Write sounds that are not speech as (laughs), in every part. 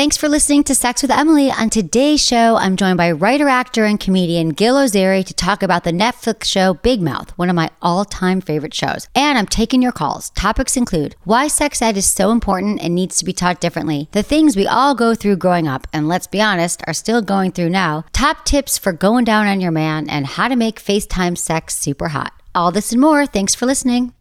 Thanks for listening to Sex with Emily. On today's show, I'm joined by writer, actor, and comedian Gil Ozeri to talk about the Netflix show Big Mouth, one of my all time favorite shows. And I'm taking your calls. Topics include why sex ed is so important and needs to be taught differently, the things we all go through growing up, and let's be honest, are still going through now, top tips for going down on your man, and how to make FaceTime sex super hot. All this and more. Thanks for listening.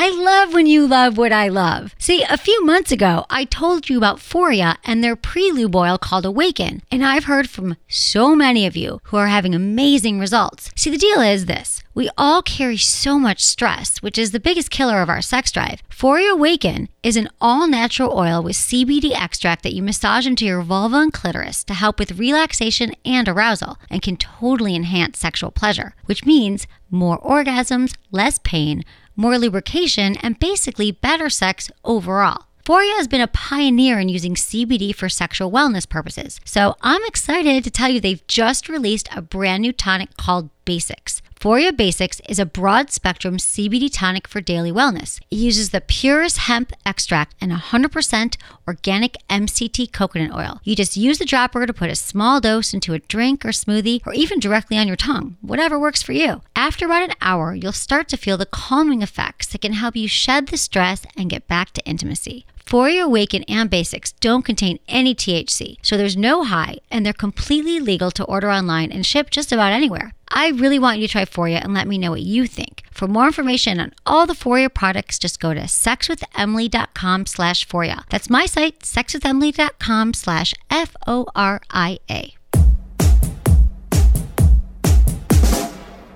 I love when you love what I love. See, a few months ago, I told you about Foria and their pre-lube oil called Awaken, and I've heard from so many of you who are having amazing results. See, the deal is this. We all carry so much stress, which is the biggest killer of our sex drive. Foria Awaken is an all natural oil with CBD extract that you massage into your vulva and clitoris to help with relaxation and arousal and can totally enhance sexual pleasure, which means more orgasms, less pain, more lubrication, and basically better sex overall. Foria has been a pioneer in using CBD for sexual wellness purposes. So I'm excited to tell you they've just released a brand new tonic called Basics. Foria Basics is a broad spectrum CBD tonic for daily wellness. It uses the purest hemp extract and 100% organic MCT coconut oil. You just use the dropper to put a small dose into a drink or smoothie or even directly on your tongue, whatever works for you. After about an hour, you'll start to feel the calming effects that can help you shed the stress and get back to intimacy. Foria Awaken and Basics don't contain any THC, so there's no high, and they're completely legal to order online and ship just about anywhere. I really want you to try Foria and let me know what you think. For more information on all the Foria products, just go to sexwithemily.com slash Foria. That's my site, sexwithemily.com slash F-O-R-I-A.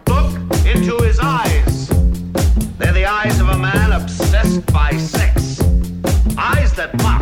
Look into his eyes. They're the eyes of a man obsessed by sex.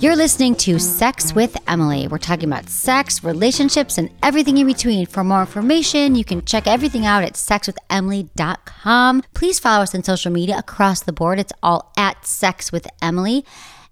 You're listening to Sex with Emily. We're talking about sex, relationships, and everything in between. For more information, you can check everything out at sexwithemily.com. Please follow us on social media across the board. It's all at Sex with Emily.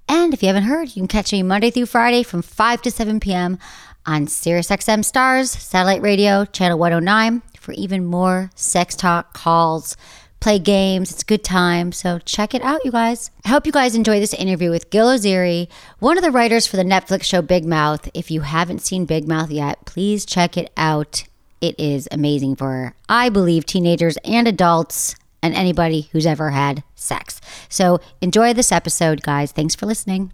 And if you haven't heard, you can catch me Monday through Friday from 5 to 7 p.m. on SiriusXM Stars, Satellite Radio, Channel 109 for even more sex talk calls play games. It's a good time. So check it out, you guys. I hope you guys enjoy this interview with Gil Ozeri, one of the writers for the Netflix show Big Mouth. If you haven't seen Big Mouth yet, please check it out. It is amazing for, I believe, teenagers and adults and anybody who's ever had sex. So enjoy this episode, guys. Thanks for listening.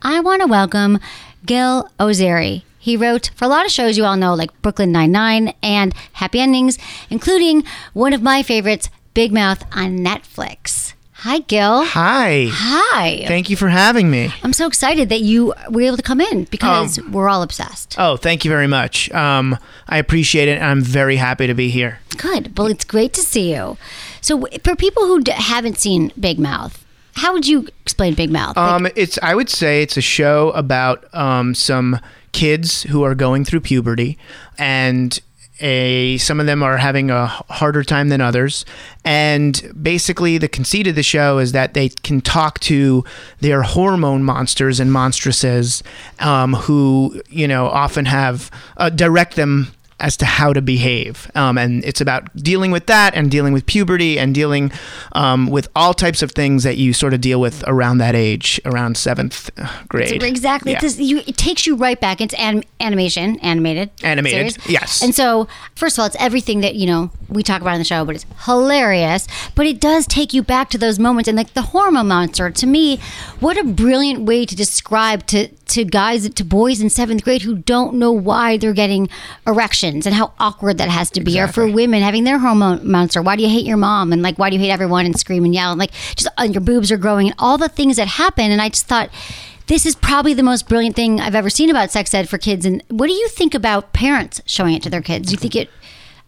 I want to welcome Gil Ozeri. He wrote for a lot of shows you all know, like Brooklyn Nine-Nine and Happy Endings, including one of my favorites, Big Mouth on Netflix. Hi, Gil. Hi. Hi. Thank you for having me. I'm so excited that you were able to come in because um, we're all obsessed. Oh, thank you very much. Um, I appreciate it. I'm very happy to be here. Good. Well, it's great to see you. So, for people who d- haven't seen Big Mouth, how would you explain Big Mouth? Um, like- it's I would say it's a show about um, some kids who are going through puberty and a some of them are having a harder time than others. And basically the conceit of the show is that they can talk to their hormone monsters and monstresses um, who you know often have uh, direct them as to how to behave. Um, and it's about dealing with that and dealing with puberty and dealing um, with all types of things that you sort of deal with around that age, around seventh grade. exactly. Yeah. It takes you right back. It's anim- animation, animated. Animated, series. yes. And so, first of all, it's everything that, you know, we talk about in the show, but it's hilarious. But it does take you back to those moments. And like the hormone monster, to me, what a brilliant way to describe to, to guys, to boys in seventh grade who don't know why they're getting erections and how awkward that has to be. Or for women having their hormone monster, why do you hate your mom? And like, why do you hate everyone and scream and yell? And like, just uh, your boobs are growing and all the things that happen. And I just thought, this is probably the most brilliant thing I've ever seen about sex ed for kids. And what do you think about parents showing it to their kids? Do you think it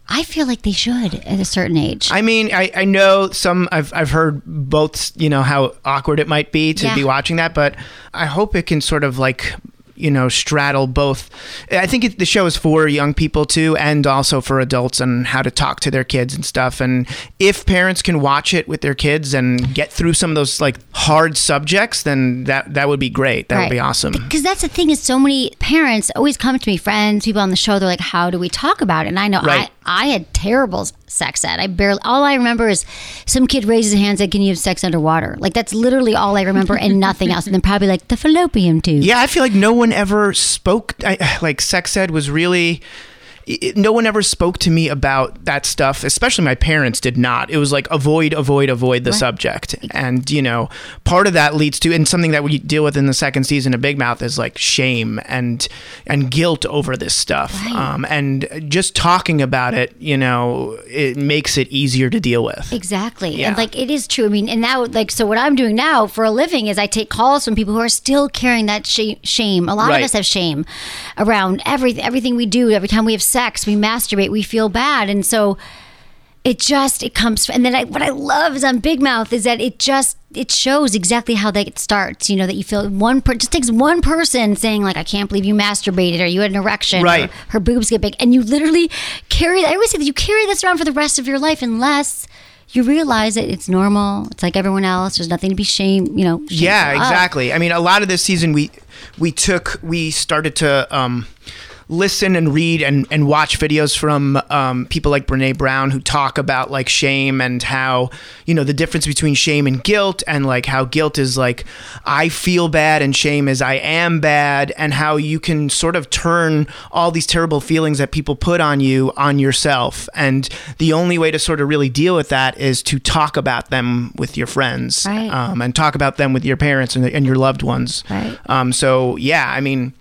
I feel like they should at a certain age. I mean, I, I know some. I've I've heard both. You know how awkward it might be to Yeah. be watching that, but I hope it can sort of like you know straddle both. I think it, the show is for young people too, and also for adults and how to talk to their kids and stuff. And if parents can watch it with their kids and get through some of those like hard subjects, then that that would be great. That would be awesome. Because that's the thing is, so many parents always come to me, friends, people on the show. They're like, "How do we talk about it?" And I know Right. I, I had terrible sex ed. I barely. All I remember is some kid raises his hand and said, "Can you have sex underwater?" Like that's literally all I remember, and (laughs) nothing else. And then probably like the fallopian tube. Yeah, I feel like no one ever spoke. I, (sighs) like sex ed was really. It, no one ever spoke to me about that stuff, especially my parents did not. It was like avoid, avoid, avoid the subject. And, you know, part of that leads to, and something that we deal with in the second season of Big Mouth is like shame and and guilt over this stuff. Um, and just talking about it, you know, it makes it easier to deal with. Exactly. Yeah. And like it is true. I mean, and now like so what I'm doing now for a living is I take calls from people who are still carrying that sh- shame. A lot Right. of us have shame around everything everything we do. Every time we have sex, we masturbate, we feel bad. And so it just it comes and then I, what I love is on Big Mouth is that it just it shows exactly how that starts. You know that you feel one per just takes one person saying like I can't believe you masturbated or you had an erection Right. her boobs get big and you literally carry I always say that you carry this around for the rest of your life unless you realize that it's normal. It's like everyone else. There's nothing to be shame. You know. Yeah, exactly. I mean, a lot of this season we we took we started to um, listen and read and, and watch videos from um, people like Brene Brown who talk about like shame and how you know the difference between shame and guilt and like how guilt is like I feel bad and shame is I am bad and how you can sort of turn all these terrible feelings that people put on you on yourself and the only way to sort of really deal with that is to talk about them with your friends Right. um, and talk about them with your parents and, and your loved ones. Right. Um, so yeah, I mean,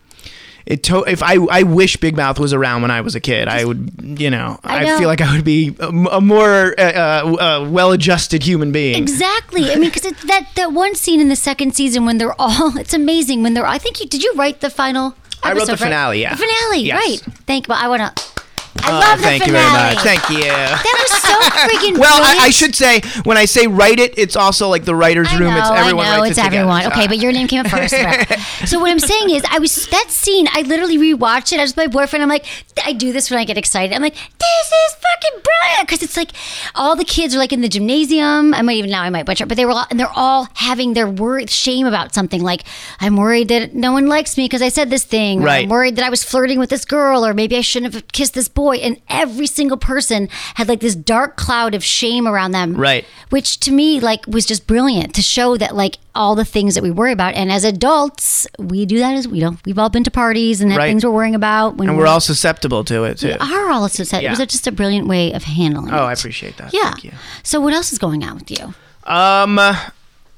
it to- if I I wish Big Mouth was around when I was a kid, I would you know I I, feel like I would be a, a more uh, uh, uh, well-adjusted human being. Exactly. I mean, because that that one scene in the second season when they're all, (laughs) it's amazing when they're. I think you did you write the final. I wrote the right? finale, yeah. The finale, Yes. right? Thank. Well, I want to. I Oh, love the thank finale. you very much. Thank you. That was so freaking. (laughs) well, I, I should say when I say write it, it's also like the writer's I room. know, it's everyone I know, it's it everyone. So, Okay, but your name came up first. (laughs) so what I'm saying is, I was that scene. I literally rewatched it. I was with my boyfriend. I'm like, I do this when I get excited. I'm like, this is fucking brilliant because it's like all the kids are like in the gymnasium. I might even now I might butcher, it, but they were all and they're all having their worry, shame about something. Like I'm worried that no one likes me because I said this thing. Right. I'm worried that I was flirting with this girl, or maybe I shouldn't have kissed this boy. And every single person had like this dark cloud of shame around them Right. which to me like was just brilliant to show that like all the things that we worry about and as adults we do that as we don't we've all been to parties and Right. things we're worrying about when and we're all susceptible to it too. We are all susceptible. Yeah. it was just a brilliant way of handling Oh, it I appreciate that. yeah Thank you. so what else is going on with you Um,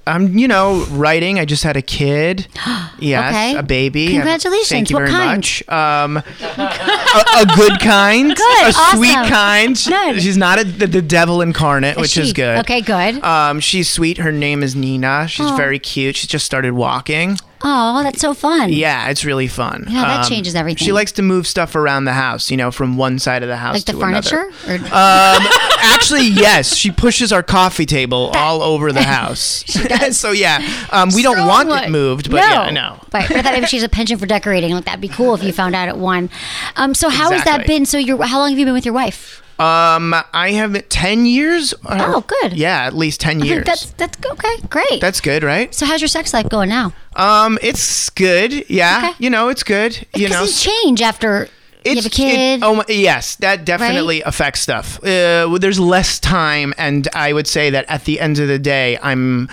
I'm you know writing. I just had a kid. (gasps) Yes, Okay. a baby. Congratulations. Thank you What very kind? much. Um, a, a good kind. (laughs) Good, A sweet kind. Good. She's not a, the, the devil incarnate, which she? is good. Okay, good. Um, she's sweet. Her name is Nina. She's very cute. She just started walking. oh that's so fun Yeah, it's really fun. Yeah, that Um, changes everything. She likes to move stuff around the house, you know, from one side of the house like the furniture or Um, (laughs) (laughs) actually, yes, she pushes our coffee table all over the (laughs) house. (laughs) so yeah, um, we don't Strong want it moved, but no. yeah, I know. Right, but I thought maybe she's a penchant for decorating. Like that'd be cool if you found out at one. Um, so how has that Exactly. been? So you're how long have you been with your wife? Um, I have ten years. or- Oh, good. Yeah, at least ten years. That's that's okay, great. That's good, right? so how's your sex life going now? Um, it's good. Yeah, Okay. you know, it's good. You know, Because you change after you have a kid. It, oh my, yes, that definitely affects stuff. Uh, there's less time, and I would say that at the end of the day, I'm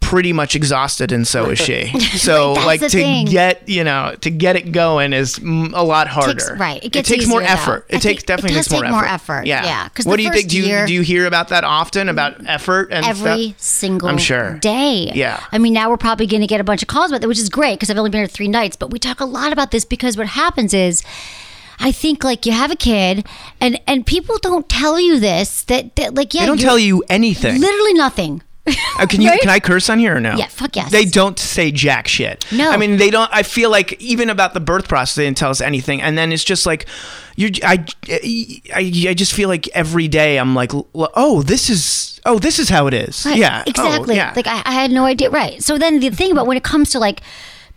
pretty much exhausted, and so is she. (laughs) So, like to thing. get you know to get it going is a lot harder. Takes- right. It gets takes more though. effort. I It think takes definitely it takes more take effort. more effort. Yeah. Yeah, what do you think? Do you do you hear about that often about effort and every stuff? single I'm sure. day. Yeah. I mean, now we're probably going to get a bunch of calls about that, which is great because I've only been here three nights. But we talk a lot about this because what happens is. I think like you have a kid and and people don't tell you this that, that like yeah They don't tell you anything. literally nothing. Uh, can you (laughs) Right? can I curse on here or no? Yeah, fuck yes. They don't say jack shit. No. I mean they don't. I feel like even about the birth process, they didn't tell us anything. And then it's just like, you. I, I, I just feel like every day I'm like, oh, this is, oh, this is how it is. Right, Yeah. Oh, exactly. yeah. Like I, I had no idea. Right. So then the thing about when it comes to like,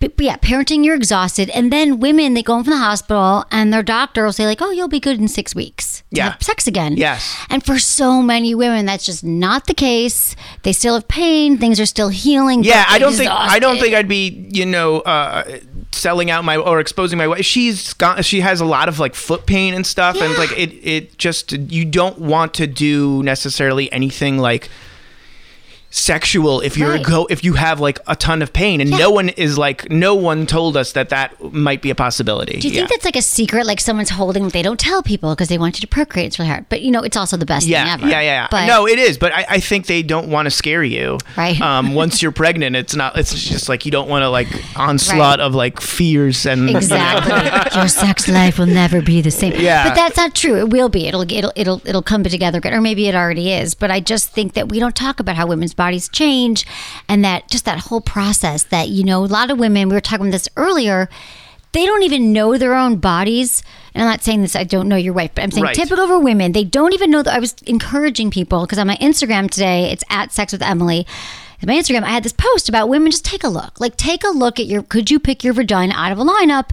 but, but yeah, parenting, you're exhausted, and then women they go home from the hospital, and their doctor will say like, "Oh, you'll be good in six weeks Yeah. have sex again." Yes. And for so many women, that's just not the case. They still have pain. Things are still healing. Yeah, I don't think I don't think I'd be you know uh, selling out my or exposing my wife. She's got she has a lot of like foot pain and stuff, and like it it just you don't want to do necessarily anything like sexual if you're Right. go if you have like a ton of pain and Yeah. no one is like no one told us that that might be a possibility Do you yeah. think that's like a secret, like someone's holding? They don't tell people because they want you to procreate. It's really hard, but you know, it's also the best yeah, thing ever. yeah, yeah, yeah. But no, it is, but I, I think they don't want to scare you. Right. Um, once you're (laughs) pregnant, it's not. It's just like you don't want to like onslaught Right. of like fears and Exactly. (laughs) Your sex life will never be the same. Yeah. But that's not true. It will be. It'll it'll it'll it'll come together again. Or maybe it already is. But I just think that we don't talk about how women's bodies change and that just that whole process that, you know, a lot of women, we were talking about this earlier, they don't even know their own bodies. And I'm not saying this, I don't know your wife, but I'm saying Right. typical for women, they don't even know that I was encouraging people because on my Instagram today, it's at sex with Emily. On my Instagram, I had this post about women. Just take a look. Like, take a look at your. Could you pick your vagina out of a lineup?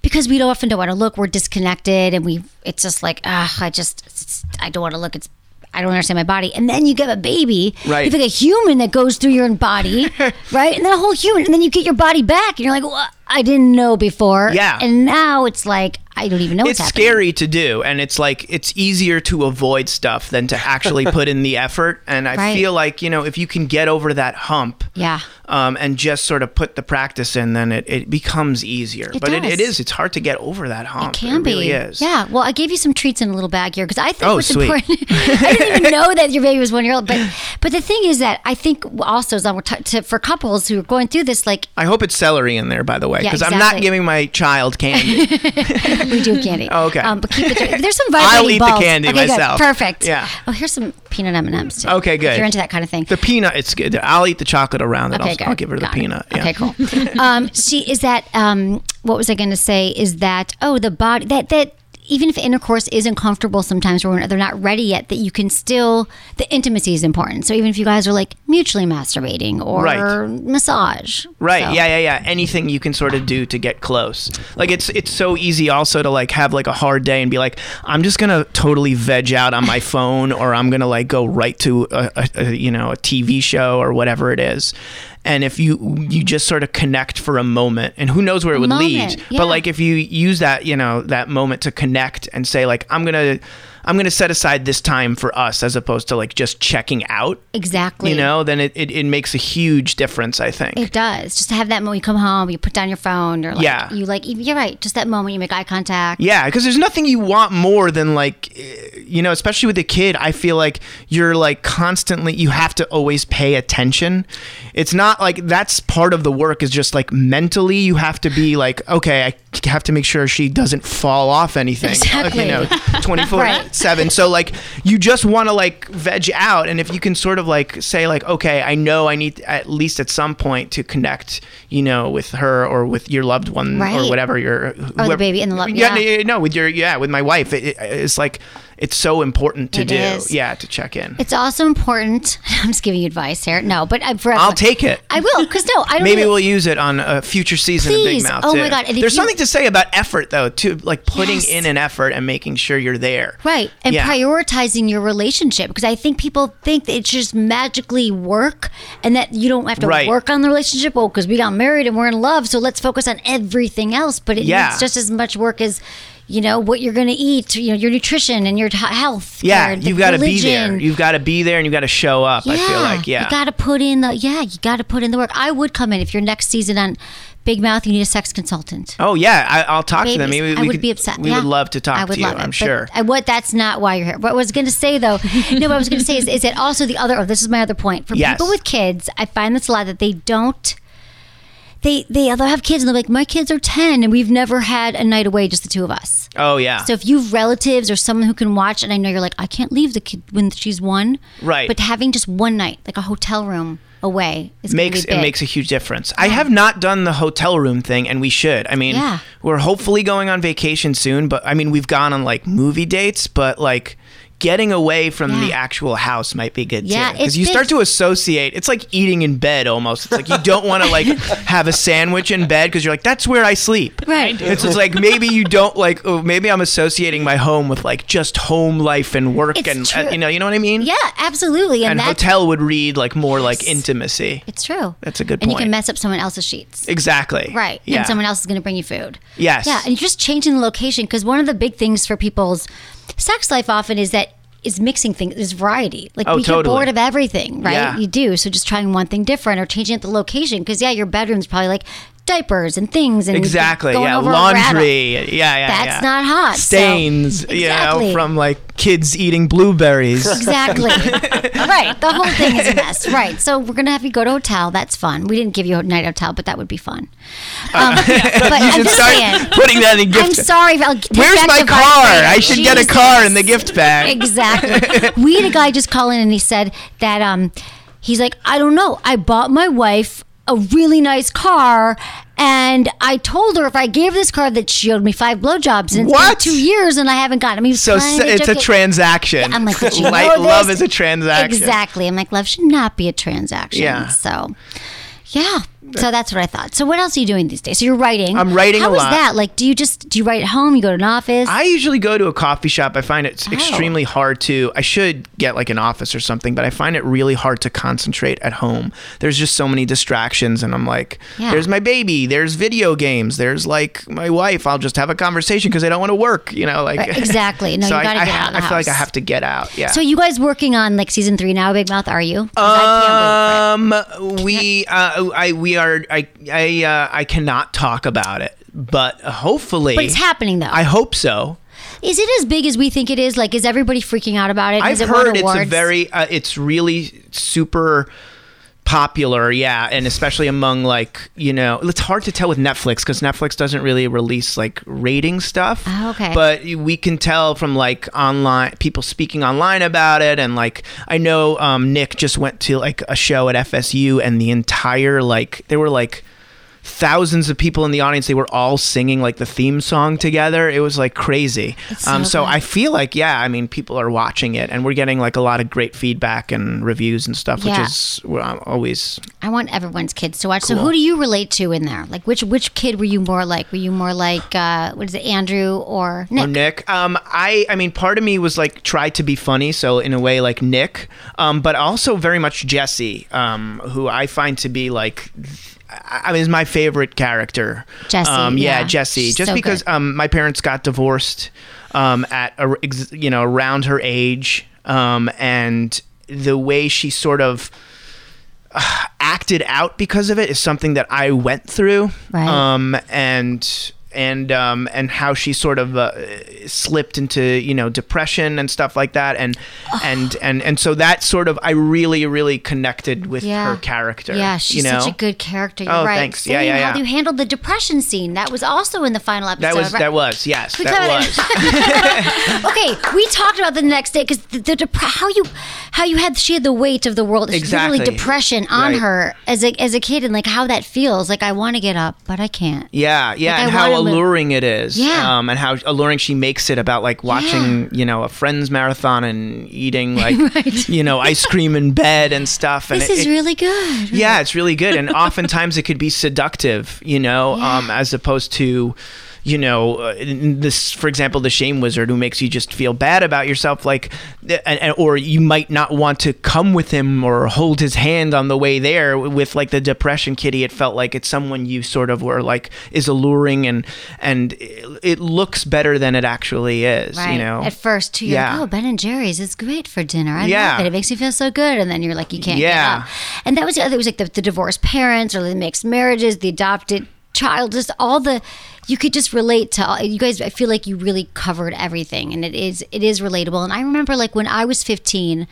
Because we don't often don't want to look. We're disconnected, and we. It's just like, ah, I just, I don't want to look. It's. I don't understand my body. And then you get a baby. Right. You like a human that goes through your body, (laughs) right? And then a whole human, and then you get your body back, and you're like, well, I didn't know before. Yeah. And now it's like I don't even know it's happening. scary to do and it's like it's easier to avoid stuff than to actually put in the effort and i Right. feel like you know if you can get over that hump Yeah. um, and just sort of put the practice in then it, it becomes easier It but it, it is it's hard to get over that hump It can really be. is Yeah. Well, I gave you some treats in a little bag here because I think Oh, what's sweet. important. (laughs) I didn't even know that your baby was one year old, but but the thing is that I think also t- to, for couples who are going through this, like i hope it's celery in there by the way Yeah, because i'm not giving my child candy (laughs) we do candy. Oh, okay. Um, but keep it. There's some vitamins. (laughs) I'll vibrating eat the balls. candy okay, myself. Good. Perfect. Yeah. Oh, here's some peanut M and M's too. Okay, good. If you're into that kind of thing. the peanut it's good i'll eat the chocolate around it Okay, I'll, good. I'll give her the it. peanut yeah. Okay, cool. (laughs) um, she is that. Um, what was I going to say? Is that oh the body that that even if intercourse is uncomfortable sometimes or they're not ready yet, that you can still the intimacy is important. So even if you guys are like mutually masturbating or Right. massage, Right. So- Yeah, yeah, yeah. Anything you can sort of do to get close. Like it's it's so easy also to like have like a hard day and be like, I'm just gonna totally veg out on my (laughs) phone, or I'm gonna like go right to a, a, a you know a TV show or whatever it is. And if you you just sort of connect for a moment, and who knows where it would lead, yeah. but like if you use that you know that moment to connect and say like I'm gonna I'm gonna set aside this time for us as opposed to like just checking out. Exactly. You know, then it, it, it makes a huge difference. I think. It does. Just to have that moment you come home, you put down your phone, or like Yeah. you like you're right. Just that moment you make eye contact. Yeah, because there's nothing you want more than like, eh, you know, especially with a kid. I feel like you're like constantly, you have to always pay attention. It's not like that's part of the work. Is just like mentally, you have to be like, okay, I have to make sure she doesn't fall off anything. Exactly. You know, (laughs) twenty four Right. seven. So like, you just want to like veg out, and if you can sort of like say like, okay, I know I need at least at some point to connect, you know, with her or with your loved one or whatever your Or the baby in the love. yeah, Yeah. no, no, with your yeah, with my wife, it, it- it's like it's so important to It do. is. Yeah, to check in. It's also important. (laughs) I'm just giving you advice here. No, but uh, forever. I'll take it. I will, because no, I don't. Maybe really- we'll use it on a future season of Big Mouth. Oh too. my God, There's you- something to say about effort though, too, like putting Yes. in an effort and making sure you're there. Right. And Yeah. prioritizing your relationship because I think people think that it's just magically work and that you don't have to Right. work on the relationship. Oh, because we got married and we're in love. So let's focus on everything else. But it Yeah. needs just as much work as, you know, what you're going to eat, you know, your nutrition and your t- health. Yeah, you've got to be there. You've got to be there, and you've got to show up. I feel like yeah. You got to put in the, yeah, you got to put in the work. I would come in if your next season on Big Mouth, you need a sex consultant. Oh yeah, I, I'll talk to them. Babies. Maybe I we would could, be upset. We Yeah. would love to talk I would to you. it, I'm but sure. I, what that's not why you're here. What I was going to say though, (laughs) no, what I was going to say is, is that also the other. Oh, this is my other point for Yes. people with kids. I find this a lot that they don't. They they they'll have kids and they're like, my kids are ten and we've never had a night away just the two of us. Oh yeah. So if you have relatives or someone who can watch, and I know you're like, I can't leave the kid when she's one, Right. But having just one night, like a hotel room away, is makes it makes a huge difference. I have not done the hotel room thing, and we should. I mean, Yeah. we're hopefully going on vacation soon, but I mean, we've gone on like movie dates, but like getting away from the actual house might be good Yeah, too. Because you big. start to associate. It's like eating in bed almost. It's like you don't want to like (laughs) have a sandwich in bed because you're like that's where I sleep. Right. It's just like maybe you don't like. Oh, maybe I'm associating my home with like just home life and work It's and true. uh, you know you know what I mean. Yeah, absolutely, and, And hotel would read like more like intimacy. it's true. That's a good And you can mess up someone else's sheets. Exactly. Right. Yeah. And someone else is going to bring you food. Yes. Yeah. And you're just changing the location because one of the big things for people's sex life often is that is mixing things is variety. Like Oh, we get totally. bored of everything, right? Yeah. You do. So just trying one thing different or changing it the location. Because yeah, your bedroom's probably like diapers and things and Exactly. Yeah. Laundry. Yeah. Yeah. That's yeah. not hot. so- Stains. You Exactly. know, from like kids eating blueberries. Exactly. (laughs) right. The whole thing is a mess. Right. So we're gonna have you go to a hotel. That's fun. We didn't give you a night hotel, but that would be fun. Um, (laughs) but I'm just start saying. putting that in gift. I'm sorry. I'll Where's my car? I should get a car in the gift bag. Exactly. (laughs) we had a guy just call in and he said that um, he's like, I don't know. I bought my wife a really nice car. And I told her if I gave her this car that she owed me five blowjobs, and it's What? been two years and I haven't gotten. them. He was So to it's a transaction. I'm like, did you (laughs) know love is a transaction. Exactly. I'm like, love should not be a transaction. Yeah. So, yeah. So that's what I thought. So what else are you doing these days? So you're writing. I'm writing How a is lot. that? Like, do you just do you write at home? You go to an office? I usually go to a coffee shop. I find it Oh. extremely hard to. I should get like an office or something, but I find it really hard to concentrate at home. There's just so many distractions, and I'm like, Yeah. there's my baby, there's video games, there's like my wife. I'll just have a conversation because I don't want to work. You know, like Right, (laughs) exactly. No, so you I- gotta I, get out of the I feel like I house. have to get out. Yeah. so you guys working on like season three now, Big Mouth? Are you? 'Cause I can't wait for it. Um, we, uh, I, we are, I, I, uh, I cannot talk about it, but hopefully, But it's happening though. I hope so. is it as big as we think it is? Like, is everybody freaking out about it? I've it heard it's a very, uh, it's really super popular, yeah, and especially among like you know, it's hard to tell with Netflix because Netflix doesn't really release like rating stuff. Oh, okay. But we can tell from like online people speaking online about it, and like I know um, Nick just went to like a show at FSU, and the entire like there were like thousands of people in the audience they were all singing like the theme song together it was like crazy It's um, so so i feel like yeah i mean people are watching it and we're getting like a lot of great feedback and reviews and stuff Yeah. which is well, I'm always I want everyone's kids to watch. So who do you relate to in there? Like which which kid were you more like? Were you more like uh, what is it, Andrew or Nick? Or Nick. Um, I, I mean, part of me was like try to be funny, so in a way like Nick, um, but also very much Jesse, um, who I find to be like. I mean, is my favorite character. Jesse, um, yeah, yeah. Jesse. She's Just so because um, my parents got divorced um, at a, you know around her age, um, and the way she sort of uh, acted out because of it is something that I went through. Right. Um, and and um, and how she sort of uh, slipped into you know depression and stuff like that, and and and and so that sort of I really really connected with Yeah. her character. Yeah, she's you know? such a good character. You're Oh, right. thanks. Yeah, Same, yeah, How yeah. you handled the depression scene? That was also in the final episode. That was right? that was yes We that was. (laughs) okay, we talked about the next day because the, the dep- how you how you had she had the weight of the world, Exactly. depression on Right. her as a as a kid, and like how that feels. Like I want to get up, but I can't. Yeah, yeah, Like, and how live- alluring it is. Yeah. Um, and how alluring she makes it about like watching, you know, a Friends marathon and eating (laughs) like, Right. you know, ice cream in bed and stuff. And This it- is it- really good. yeah, it's really good, and oftentimes it could be seductive, you know, um, as opposed to, you know, uh, this, for example, the shame wizard who makes you just feel bad about yourself, like, and, and, or you might not want to come with him or hold his hand on the way there. With like the depression kitty, it felt like it's someone you sort of were like is alluring and and it, it looks better than it actually is, Right. you know. At first, too, you're Yeah. like, oh, Ben and Jerry's is great for dinner. I Yeah. love it. It makes you feel so good. And then you're like, you can't Yeah. And that was the other, it was like the, the divorced parents or the mixed marriages, the adopted child, just all the, you could just relate to all, you guys. I feel like you really covered everything and it is, it is relatable. And I remember like when I was 15,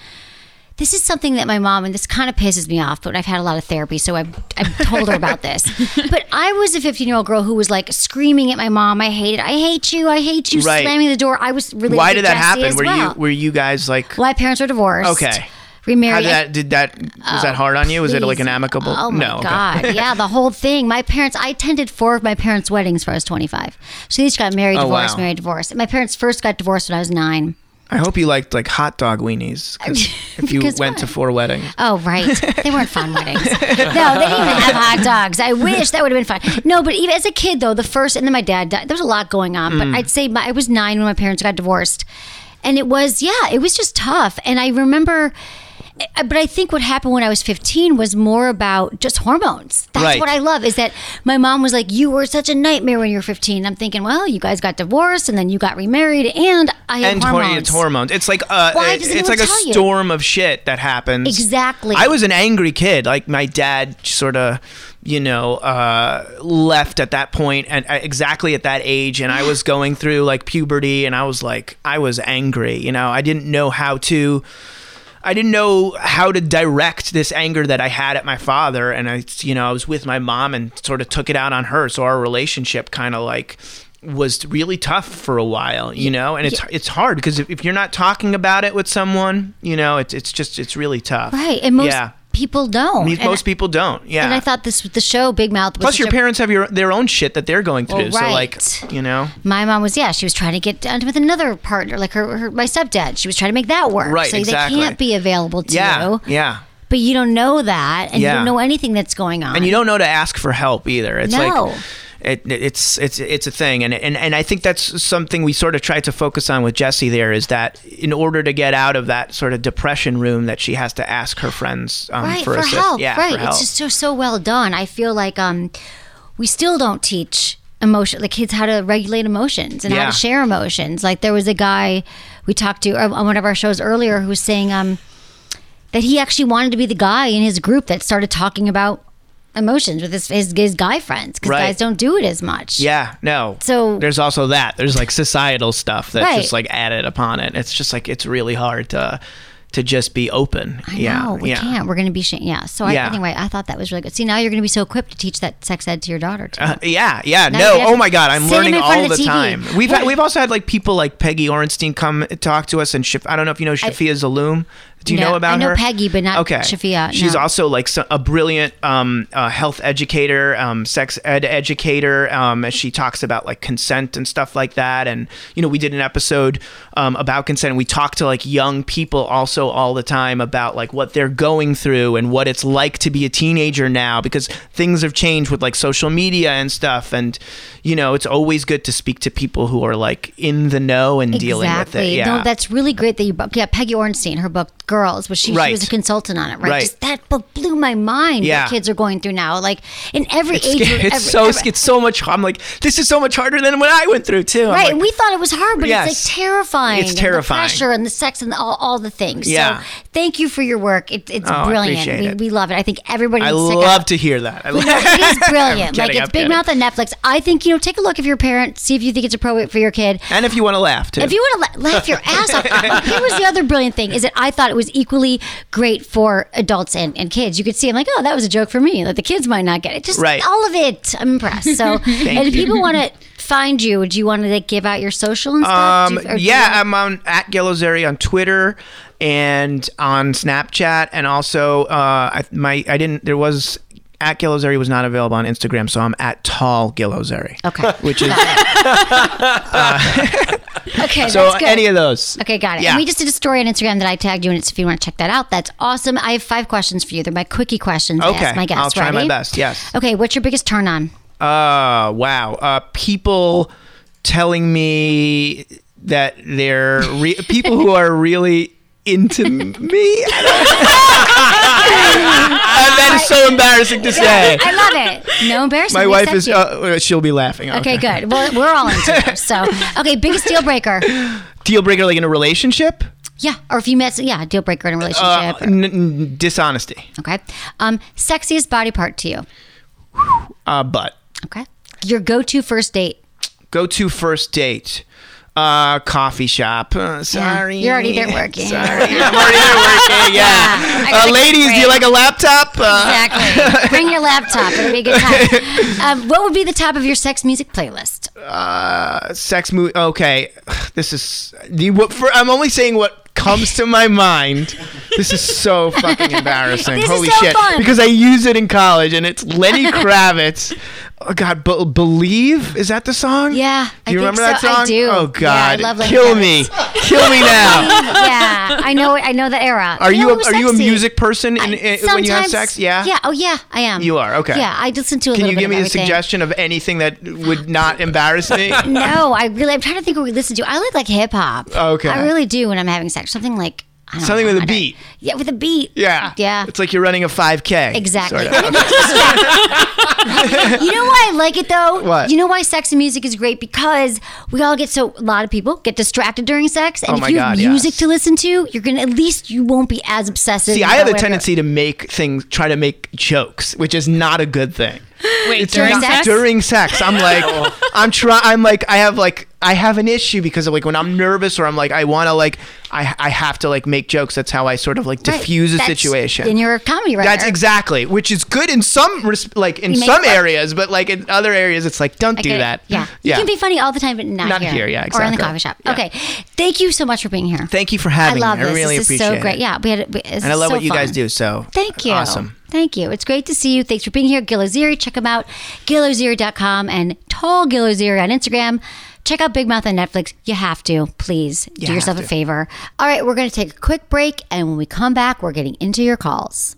this is something that my mom, and this kind of pisses me off, but I've had a lot of therapy, so I've, I've told her about this. (laughs) But I was a 15 year old girl who was like screaming at my mom, I hate it. I hate you. I hate you. Right. Slamming the door. I was really Why did that happen? Were you were you guys like well, my parents were divorced. okay? How Remarried. did that did that was that hard on you? Was it like an amicable? Oh my no. okay. god! (laughs) yeah, the whole thing. My parents. I attended four of my parents' weddings when I was 25. So they each got married, Oh, divorced, wow. married, divorced. My parents first got divorced when I was nine. I hope you liked like hot dog weenies (laughs) if you went what? to four weddings. Oh, right. (laughs) They weren't fun weddings. No, they didn't even have hot dogs. I wish that would have been fun. No, but even as a kid, though, the first, and then my dad died. There was a lot going on, Mm. but I'd say my, I was nine when my parents got divorced. And it was, yeah, it was just tough. And I remember, but I think what happened when I was 15 was more about just hormones. That's Right. what I love is that my mom was like, You were such a nightmare when you were 15. I'm thinking, Well, you guys got divorced and then you got remarried, and I had and hor- hormones. it's hormones. It's like uh, Why it- it's like a tell you? storm of shit that happens. Exactly. I was an angry kid. Like my dad, sort of, you know, uh, left at that point and uh, exactly at that age, and I was (sighs) going through like puberty, and I was like, I was angry. You know, I didn't know how to. I didn't know how to direct this anger that I had at my father, and I, you know, I was with my mom and sort of took it out on her. So our relationship kind of like was really tough for a while, you know, and it's it's hard because if, if you're not talking about it with someone, you know, it's it's just it's really tough. Right. And most yeah. People don't. And- most people don't. Yeah. And I thought this was the show Big Mouth. Was Plus, your parents have your their own shit that they're going through. Well, So, like, you know, My mom was yeah. She was trying to get done with another partner, like her, her my stepdad. She was trying to make that work. Right, So exactly. they can't be available to yeah, you. yeah. But you don't know that, and Yeah. you don't know anything that's going on. and you don't know to ask for help either. It's No. like it, it's it's it's a thing, and and and I think that's something we sort of try to focus on with Jesse. There is that in order to get out of that sort of depression room, that she has to ask her friends um, right for, for, help. Yeah, right. for help. It's just so so well done. I feel like um, we still don't teach emotion the kids how to regulate emotions and how to share emotions. Like there was a guy we talked to on one of our shows earlier who was saying um that he actually wanted to be the guy in his group that started talking about emotions with his his, his guy friends because Right. guys don't do it as much. Yeah, no. So- there's also that. There's like societal stuff that's Right. just like added upon it. It's just like it's really hard to to just be open. I yeah, know we yeah. can't. We're going to be sh- yeah. So Yeah. Anyway, I thought that was really good. See, now you're going to be so equipped to teach that sex ed to your daughter. Too. Uh, yeah, yeah, Now no. Oh my God, I'm learning all the, the time. We've had, we've also had like people like Peggy Orenstein come talk to us, and Shaf- I don't know if you know Shafia Zaloom. Do you No, know about I know her? Peggy, but not okay. Shafia, She's no. also like a brilliant um, uh, health educator, um, sex ed educator. Um, as she talks about like consent and stuff like that. And you know, we did an episode um, about consent. And we talk to like young people also all the time about like what they're going through and what it's like to be a teenager now because things have changed with like social media and stuff. And you know, it's always good to speak to people who are like in the know and dealing with it. Yeah. No, that's really great that you. Yeah, Peggy Orenstein, her book "Girls," was she, she was a consultant on it, right? Right. Just that book blew my mind. Yeah. What kids are going through now, like in every it's, age. group, it's every- so every- it's so much. I'm like, this is so much harder than what I went through too. I'm Right, like, and we thought it was hard, but Yes. it's like terrifying. It's and terrifying. The pressure and the sex and all, all the things. Yeah. So thank you for your work. It, it's Oh, brilliant. we, it. we love it. I think everybody I needs to love to hear that. I love- it is (laughs) brilliant. I'm like it's I'm Big kidding. Mouth on Netflix. I think you know. Take a look if you're a parent. See if you think it's appropriate for your kid. And if you want to laugh too. If you want to la- laugh your ass off, (laughs) here was the other brilliant thing: is that I thought it was equally great for adults and, and kids. You could see, I'm like, oh, that was a joke for me. That the kids might not get it. Just Right. all of it. I'm impressed. So, (laughs) and if people want to find you, do you want to like, give out your social and stuff? Um, you yeah, I'm on at GilOzeri on Twitter and on Snapchat, and also uh, I, my I didn't there was at GilOzeri was not available on Instagram, so I'm at Tall GilOzeri. Okay. (laughs) which is (laughs) okay. so any of those. Okay, got it. Yeah. And we just did a story on Instagram that I tagged you in. So if you want to check that out, that's awesome. I have five questions for you. They're my quickie questions. I Okay, ask my guests. I'll try my best. Yes. Okay, what's your biggest turn on? Uh, wow. Uh, people telling me that they're re- people who are really into (laughs) me. Uh, is so embarrassing to say. (laughs) I love it. No embarrassment. My We wife is. Uh, she'll be laughing. Okay, good. Well, we're all into it. So, okay, biggest deal breaker. (laughs) Deal breaker, like in a relationship. Yeah, or if you met, yeah, deal breaker in a Uh, relationship. n- n- dishonesty. okay. Um, sexiest body part to you. Uh, but Okay. Your go-to first date. go to first date. Uh, coffee shop. Uh, sorry. you're already there working. Sorry. (laughs) I'm already there working. Yeah. I uh, ladies, do you like a laptop? Uh, Exactly. (laughs) Bring your laptop. It'll be a good time. Um, what would be the top of your sex music playlist? uh, sex movie. Okay, this is the. What for? I'm only saying what comes to my mind. This is so fucking (laughs) embarrassing. This is Holy so shit! fun. Because I use it in college, and it's Lenny Kravitz. Oh God, Be- believe is that the song? Yeah, Do you I remember that so. I song? do. Oh Yeah, I God, love kill me, kill me now. (laughs) yeah, I know. I know the era. Are you know, a, are you a music person in, I- in- when you have sex? Yeah. Yeah. Oh yeah, I am. You are okay. Yeah, I listen to a Can little you bit give of me a suggestion of anything that would not embarrass me? (laughs) No, I really. I'm trying to think what we listen to. I like like hip hop. Okay. I really do when I'm having sex. Something like I Something know, with a beat. Yeah, with a beat. Yeah. Yeah. It's like you're running a 5K. Exactly. sort of. And it makes you know why I like it though? What? You know why sex and music is great? Because we all get so a lot of people get distracted during sex, and Oh if you have music yes. to listen to, you're gonna at least you won't be as obsessive. See, I have a whatever- tendency to make things, try to make jokes, which is not a good thing. Wait, It's during not- sex? During sex, I'm like, (laughs) oh. I'm trying. I'm like, I have like, I have an issue because of like when I'm nervous or I'm like, I want to like, I I have to like make jokes. That's how I sort of like Right. diffuse a That's situation. In your comedy writer. That's exactly, which is good in some res- like in some areas, but like in other areas, it's like don't I do that. Yeah. yeah. You can be funny all the time, but not, Not here. here, yeah, Or in the coffee shop. Yeah. Okay. Thank you so much for being here. Thank you for having. I having love me. this. I really this is appreciate so great. it. Yeah, we had. We, And I love so what you guys do. So Thank you. Awesome. Thank you. It's great to see you. Thanks for being here. Gil Ozeri. Check him out. GilOzeri.com and Tall Gil Ozeri on Instagram. Check out Big Mouth on Netflix. You have to. Please do have yourself a to. favor. All right, we're going to take a quick break. And when we come back, we're getting into your calls.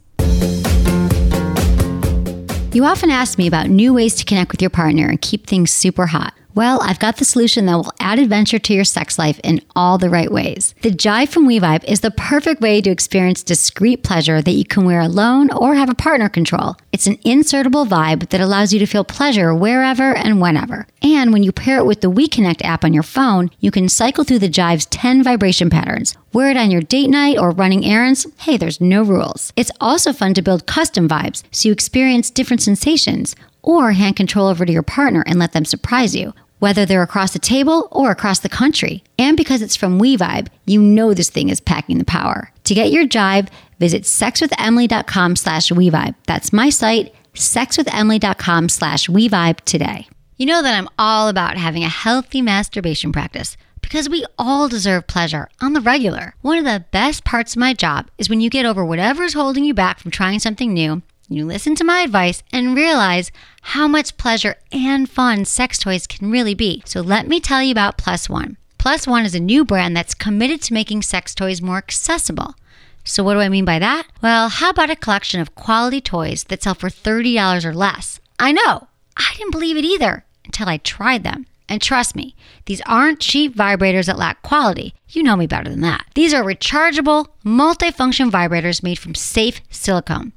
You often ask me about new ways to connect with your partner and keep things super hot. Well, I've got the solution that will add adventure to your sex life in all the right ways. The Jive from WeVibe is the perfect way to experience discreet pleasure that you can wear alone or have a partner control. It's an insertable vibe that allows you to feel pleasure wherever and whenever. And when you pair it with the WeConnect app on your phone, you can cycle through the Jive's 10 vibration patterns. Wear it on your date night or running errands. Hey, there's no rules. It's also fun to build custom vibes so you experience different sensations or hand control over to your partner and let them surprise you, whether they're across the table or across the country. And because it's from WeVibe, you know this thing is packing the power. To get your jive, visit sexwithemily.com slash WeVibe. That's my site, sexwithemily.com slash WeVibe today. You know that I'm all about having a healthy masturbation practice because we all deserve pleasure on the regular. One of the best parts of my job is when you get over whatever's holding you back from trying something new you listen to my advice and realize how much pleasure and fun sex toys can really be. So let me tell you about Plus One. Plus One is a new brand that's committed to making sex toys more accessible. So what do I mean by that? Well, how about a collection of quality toys that sell for $30 or less? I know. I didn't believe it either until I tried them. And trust me, these aren't cheap vibrators that lack quality. You know me better than that. These are rechargeable, multifunction vibrators made from safe silicone.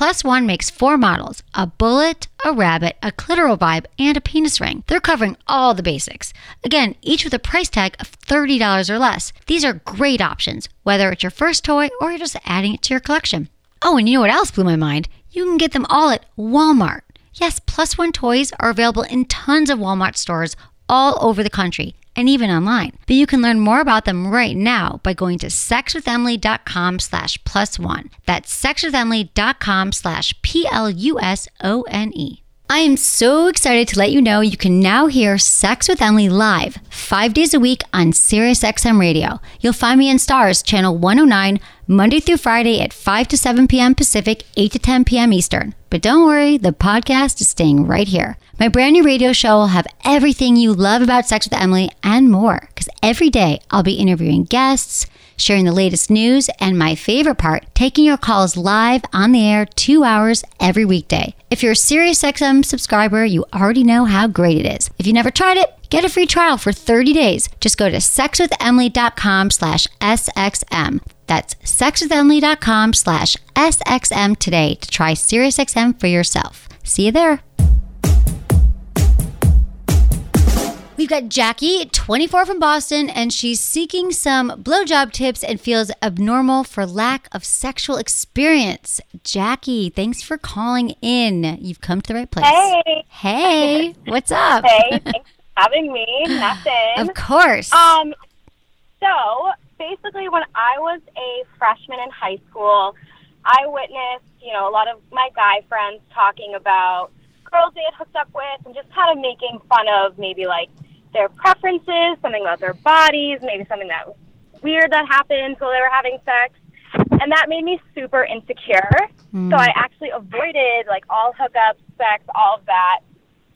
Plus One makes four models a bullet, a rabbit, a clitoral vibe, and a penis ring. They're covering all the basics. Again, each with a price tag of $30 or less. These are great options, whether it's your first toy or you're just adding it to your collection. Oh, and you know what else blew my mind? You can get them all at Walmart. Yes, Plus One toys are available in tons of Walmart stores all over the country and even online. But you can learn more about them right now by going to sexwithemily.com slash plus one. That's sexwithemily.com slash P-L-U-S-O-N-E. I am so excited to let you know you can now hear Sex with Emily live five days a week on SiriusXM Radio. You'll find me in Stars, Channel 109, Monday through Friday at 5 to 7 p.m. Pacific, 8 to 10 p.m. Eastern. But don't worry, the podcast is staying right here. My brand new radio show will have everything you love about Sex with Emily and more, because every day I'll be interviewing guests, sharing the latest news, and my favorite part, taking your calls live on the air two hours every weekday. If you're a SiriusXM subscriber, you already know how great it is. If you never tried it, get a free trial for 30 days. Just go to sexwithemily.com slash SXM. That's sexwithemily.com slash SXM today to try SiriusXM for yourself. See you there. We've got Jackie, 24 from Boston, and she's seeking some blowjob tips and feels abnormal for lack of sexual experience. Jackie, thanks for calling in. You've come to the right place. Hey. Hey, what's up? Hey. thanks. For having me. Nothing. Of course. Um, so basically, when I was a freshman in high school, I witnessed, you know, a lot of my guy friends talking about girls they had hooked up with and just kind of making fun of maybe like their preferences, something about their bodies, maybe something that was weird that happened while they were having sex. And that made me super insecure. So I actually avoided like all hookups, sex, all of that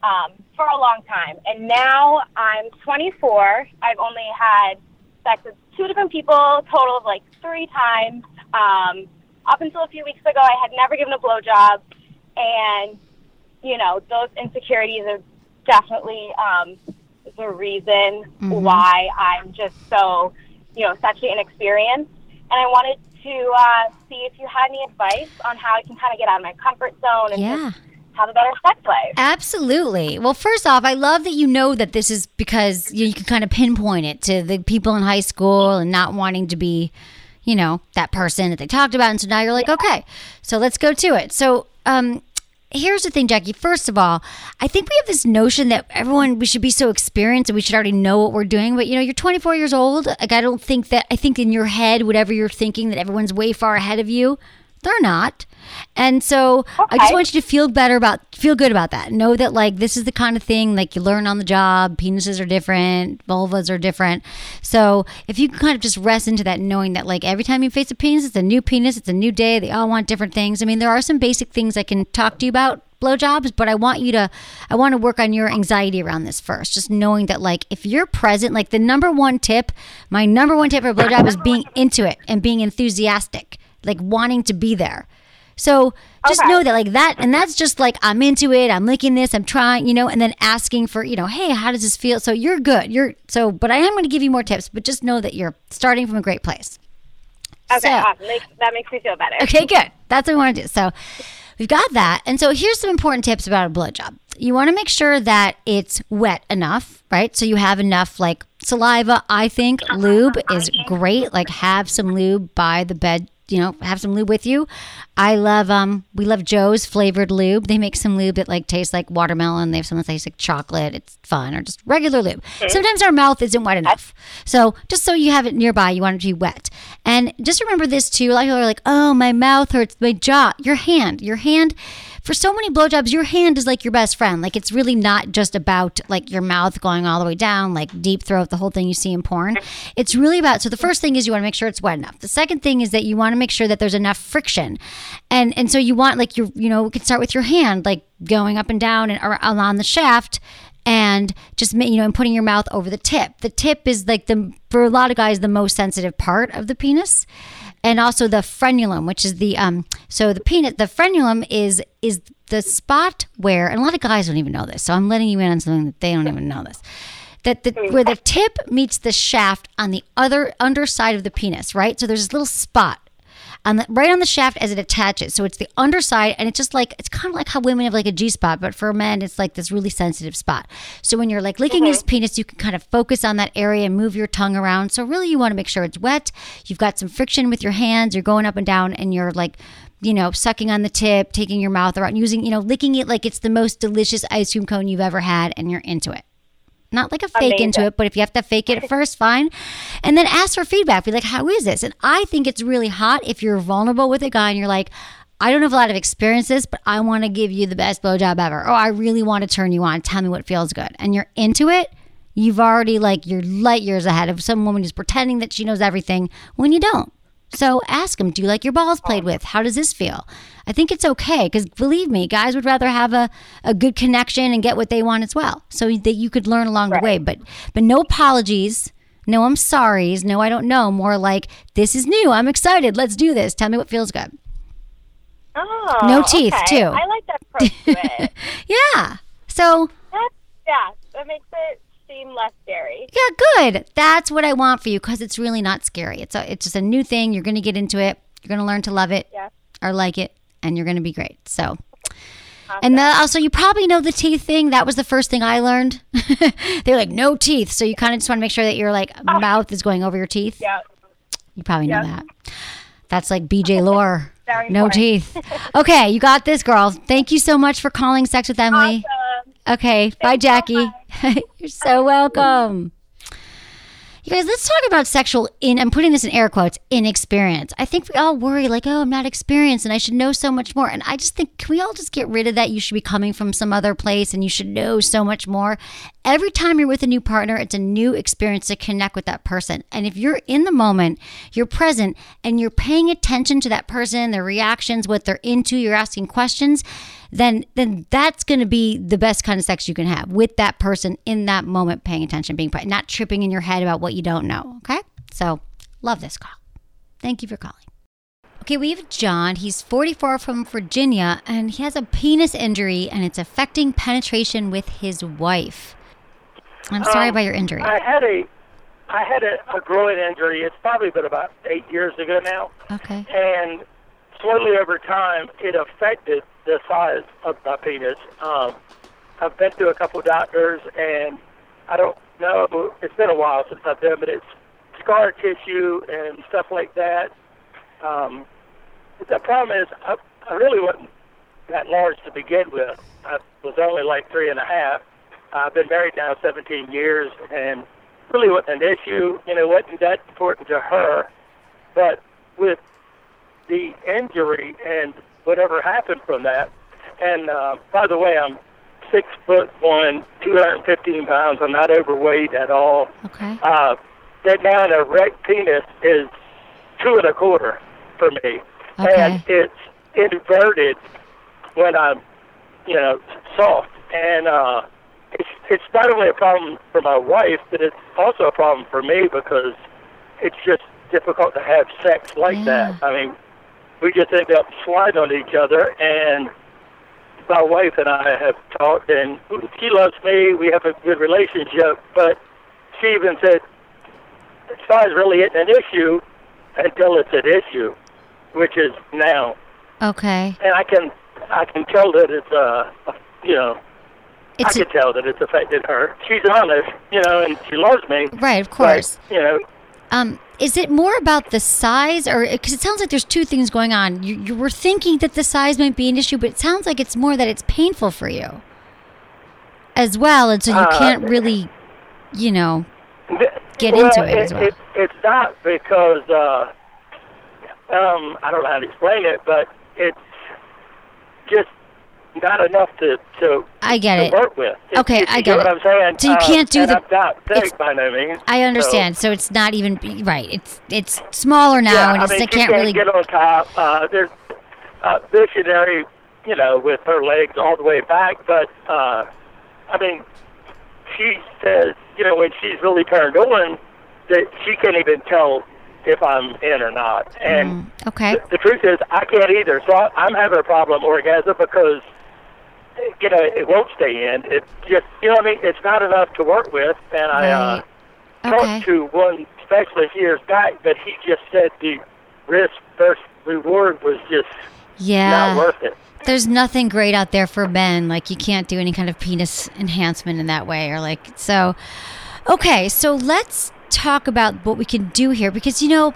um, for a long time. And now I'm 24. I've only had sex with two different people, total of like three times. Um, up until a few weeks ago, I had never given a blowjob, and you know those insecurities are definitely um, the reason why I'm just so you know sexually inexperienced. And I wanted to uh, see if you had any advice on how I can kind of get out of my comfort zone and yeah. just have a better sex life. Absolutely. Well, first off, I love that you know that this is because you, you can kind of pinpoint it to the people in high school and not wanting to be, you know, that person that they talked about. And so now you're like, okay, so let's go to it. So, um, here's the thing, Jackie. First of all, I think we have this notion that everyone we should be so experienced and we should already know what we're doing. But you know, you're 24 years old. Like I don't think that. I think in your head, whatever you're thinking, that everyone's way far ahead of you. They're not. And so I just want you to feel better about feel good about that. Know that like this is the kind of thing like you learn on the job. Penises are different, vulvas are different. So if you can kind of just rest into that knowing that like every time you face a penis, it's a new penis, it's a new day. They all want different things. I mean, there are some basic things I can talk to you about blowjobs, but I want you to I want to work on your anxiety around this first. Just knowing that like if you're present, like the number one tip, my number one tip for a blowjob is being into it and being enthusiastic, like wanting to be there. So just Okay. know that like that and that's just like I'm into it, I'm licking this, I'm trying, you know, and then asking for, you know, hey, how does this feel? So you're good. You're so but I am going to give you more tips, but just know that you're starting from a great place. Okay, So- um, awesome. Makes, that makes me feel better. Okay, good. That's what we want to do. So we've got that. And so here's some important tips about a blowjob. You want to make sure that it's wet enough, right? So you have enough like saliva. I think uh-huh, lube is great. Like have some lube by the bed. You know, have some lube with you. I love um we love Joe's flavored lube. They make some lube that like tastes like watermelon. They have some that tastes like chocolate. It's fun or just regular lube. Sometimes our mouth isn't wet enough. So just so you have it nearby, you want it to be wet. And just remember this too. A lot of people are like, oh, my mouth hurts, my jaw, your hand, your hand. For so many blowjobs, your hand is like your best friend. Like it's really not just about like your mouth going all the way down, like deep throat, the whole thing you see in porn. It's really about. So the first thing is you want to make sure it's wet enough. The second thing is that you want to make sure that there's enough friction, and and so you want like your you know we can start with your hand like going up and down and along the shaft and just you know and putting your mouth over the tip. The tip is like the for a lot of guys the most sensitive part of the penis. And also the frenulum which is the um so the penis the frenulum is is the spot where and a lot of guys don't even know this so i'm letting you in on something that they don't even know this. That the, where the tip meets the shaft on the other underside of the penis right? So there's this little spot on the right on the shaft as it attaches. So it's the underside, and it's just like it's kind of like how women have like a G spot, but for men it's like this really sensitive spot. So when you're like licking his penis, you can kind of focus on that area and move your tongue around. So really, you want to make sure it's wet. You've got some friction with your hands. You're going up and down, and you're like. You know, sucking on the tip, taking your mouth around, using, you know, licking it like it's the most delicious ice cream cone you've ever had, and you're into it not like a fake into it, but if you have to fake it first, fine. And then ask for feedback. Be like, how is this? And I think it's really hot if you're vulnerable with a guy and you're like, I don't have a lot of experiences, but I want to give you the best blowjob ever. Or I really want to turn you on. Tell me what feels good. And you're into it. You've already like you're light years ahead of some woman who's pretending that she knows everything when you don't. So ask him, do you like your balls played with? How does this feel? I think it's okay because believe me, guys would rather have a, a good connection and get what they want as well. So that you could learn along the way. But but no apologies. No, I'm sorry's. No, I don't know. More like this is new. I'm excited. Let's do this. Tell me what feels good. Oh, No teeth, okay. too. I like that approach. (laughs) Yeah. So That's, yeah, that makes it seem less scary. yeah, good. That's what I want for you because it's really not scary. It's a, it's just a new thing. You're going to get into it. You're going to learn to love it Yeah. or like it, and you're going to be great. So. And the, also, you probably know the teeth thing. That was the first thing I learned. (laughs) They're like no teeth, so you kind of just want to make sure that your like oh. mouth is going over your teeth. Yeah. You probably know that. That's like BJ Lore. No teeth. (laughs) Okay, you got this, girl. Thank you so much for calling Sex with Emily. Awesome. Okay, bye, you so Jackie. much. (laughs) You're so welcome. You guys, let's talk about sexual in I'm putting this in air quotes, inexperience. I think we all worry like, oh, I'm not experienced and I should know so much more. And I just think can we all just get rid of that? You should be coming from some other place and you should know so much more. Every time you're with a new partner, it's a new experience to connect with that person. And if you're in the moment, you're present and you're paying attention to that person, their reactions, what they're into, you're asking questions, then then that's going to be the best kind of sex you can have with that person in that moment paying attention being not tripping in your head about what you don't know okay? So love this call. Thank you for calling. Okay we have john. He's 44 from virginia and he has a penis injury and it's affecting penetration with his wife. I'm sorry Um, about your injury. I had a, I had a, a groin injury. It's probably been about eight years ago now, okay. And slowly over time, it affected the size of my penis. Um, I've been to a couple doctors, and I don't know. It's been a while since I've done, but it's scar tissue and stuff like that. Um, the problem is, I, I really wasn't that large to begin with. I was only like three and a half. I've been married now 17 years, and really wasn't an issue. You know, wasn't that important to her. But with the injury and whatever happened from that, and uh, by the way, I'm six foot one, 215 pounds. I'm not overweight at all. okay Uh, that now an erect penis is two and a quarter for me, and it's inverted when I'm, you know, soft. And uh, it's it's not only a problem for my wife, but it's also a problem for me because it's just difficult to have sex like that. I mean, we just end up sliding on each other, and my wife and I have talked, and she loves me. We have a good relationship, but she even said size really isn't an issue until it's an issue, which is now. okay And I can I can tell that it's uh you know It's I a- can tell that it's affected her. She's honest, you know, and she loves me. Right, of course. But, you know, Um, is it more about the size, or because it sounds like there's two things going on? You, you were thinking that the size might be an issue, but it sounds like it's more that it's painful for you as well, and so you Uh, can't really, you know, get well, into it as well. it's not because uh, um, I don't know how to explain it, but it's just not enough to to, I get to it. work with. If- Okay, if I get what it. I'm saying. So you Uh, can't do the- not by no means. I understand. So, it's not even right. It's it's smaller now, yeah, and it's, I mean, it she can't really. get on top. Uh, there's uh, missionary, you know, with her legs all the way back. But uh, I mean, she says, you know, when she's really turned on, that she can't even tell if I'm in or not. And Mm, okay. the, the truth is, I can't either. So I, I'm having a problem orgasm because. You know, it won't stay in. It just, you know what I mean? It's not enough to work with. And I uh, Right. talked to one specialist years back, but he just said the risk versus reward was just Yeah. not worth it. There's nothing great out there for men. Like you can't do any kind of penis enhancement in that way, or like so. Okay, so let's talk about what we can do here because you know,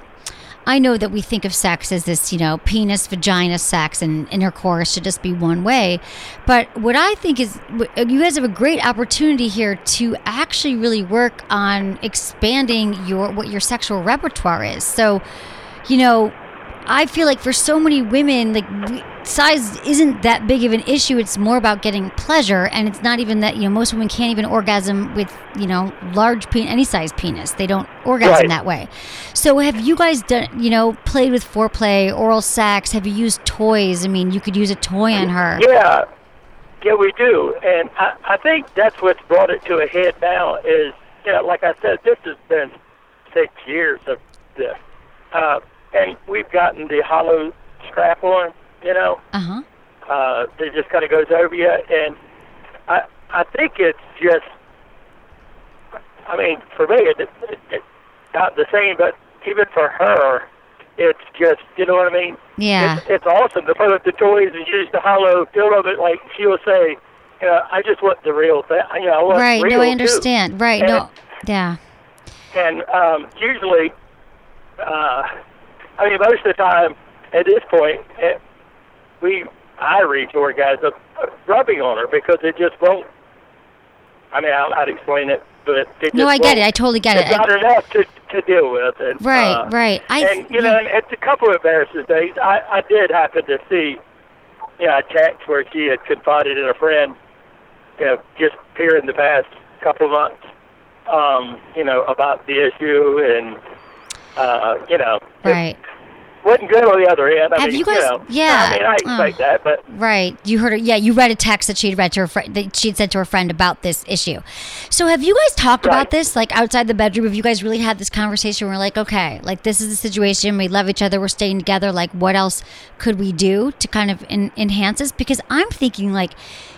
I know that we think of sex as this, you know, penis, vagina sex, and intercourse should just be one way. But what I think is, you guys have a great opportunity here to actually really work on expanding your what your sexual repertoire is. So, you know, I feel like for so many women, like we, size isn't that big of an issue. It's more about getting pleasure, and it's not even that you know most women can't even orgasm with you know large pen any size penis. They don't orgasm Right. that way. So have you guys done you know played with foreplay, oral sex? Have you used toys? I mean, you could use a toy on her. Yeah, yeah, we do, and I, I think that's what's brought it to a head now. Is you know, like I said, this has been six years of this, uh, and we've gotten the hollow strap on. You know, Uh huh. uh, that just kind of goes over you, and I I think it's just. I mean, for me, it, it, it's not the same, but even for her, it's just you know what I mean. Yeah. It's, it's awesome to play with the toys and use the hollow feel of it. Like she will say, you know, I just want the real thing. You know, I want Right. real No, I too." understand. Right. And, No. Yeah. And um, usually, uh, I mean, most of the time at this point, it, we I reach orgasm uh, rubbing on her because it just won't I mean, I'll, I'd explain it, but it No, I get it. I totally get it's it. not enough to to deal with. And, Right, uh, right. I and you know, and it's a couple of embarrassing things. I I did happen to see, you know, a text where she had confided in a friend, you know, just here in the past couple of months, um, you know, about the issue and, uh, you know, right. wasn't good on the other end. I Have mean, you guys- know, yeah, I mean, I expect uh, that, but Right. You heard her. Yeah, you read a text that she'd read to her friend that she'd sent to her friend about this issue. So have you guys talked Right. about this like outside the bedroom? Have you guys really had this conversation where like, okay, like this is the situation. We love each other. We're staying together. Like, what else could we do to kind of en- enhance this? Because I'm thinking like.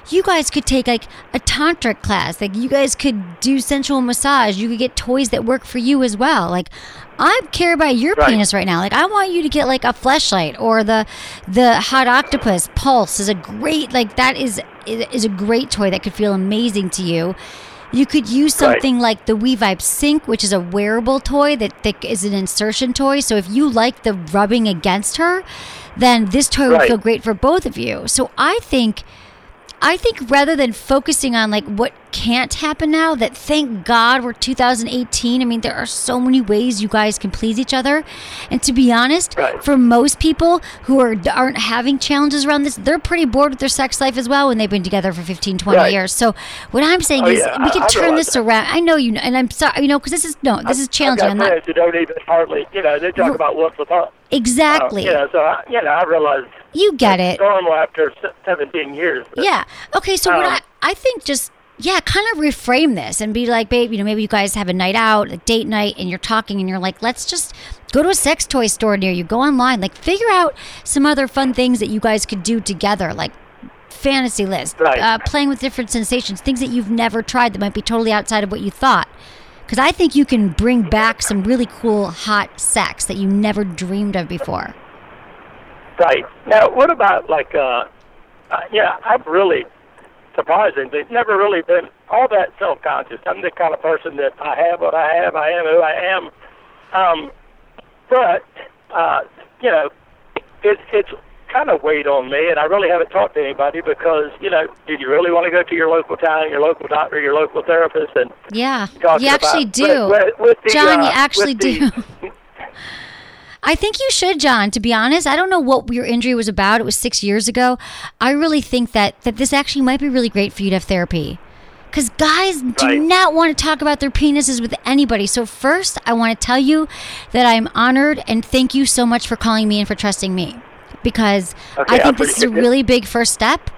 You guys could take like a tantric class. Like you guys could do sensual massage. You could get toys that work for you as well. Like I care about your Right. penis right now. Like I want you to get like a Fleshlight or the the Hot Octopuss Pulse is a great like that is is a great toy that could feel amazing to you. You could use Right. something like the We-Vibe Sync, which is a wearable toy that, that is an insertion toy. So if you like the rubbing against her, then this toy would feel great for both of you. So I think I think rather than focusing on like what can't happen now, that thank God we're 2018. I mean, there are so many ways you guys can please each other. And to be honest, Right. for most people who are aren't having challenges around this, they're pretty bored with their sex life as well when they've been together for 15, 20 Right. years. So what I'm saying Oh, is yeah, we I- can I turn realize this that. around. I know you know, and I'm sorry, you know, because this is no, this is challenging. I've I'm not don't even hardly, you know, they talk about a month. exactly. Uh, know, so I, you know, I realize You get it. normal after 17 years. but- Yeah. Okay. So what Um, I I think just yeah, kind of reframe this and be like, babe, you know, maybe you guys have a night out, a date night, and you're talking, and you're like, let's just go to a sex toy store near you. Go online, like figure out some other fun things that you guys could do together, like fantasy list, Right. uh, playing with different sensations, things that you've never tried that might be totally outside of what you thought. Because I think you can bring back some really cool hot sex that you never dreamed of before. Right. Now, what about like, uh, uh yeah, I'm really surprising. They've never really been all that self-conscious. I'm the kind of person that I have what I have. I am who I am. Um, but uh, you know, it, it's kind of weighed on me, and I really haven't talked to anybody because you know, did you really want to go to your local town, your local doctor, your local therapist, and Yeah, you actually about- do. with- with- the, John, you uh, actually with the- do. (laughs) I think you should, John. To be honest, I don't know what your injury was about. It was six years ago. I really think that that this actually might be really great for you to have therapy. Because guys do Right. not want to talk about their penises with anybody. So first, I want to tell you that I'm honored and thank you so much for calling me and for trusting me. Because Okay, I think this is a really big first step.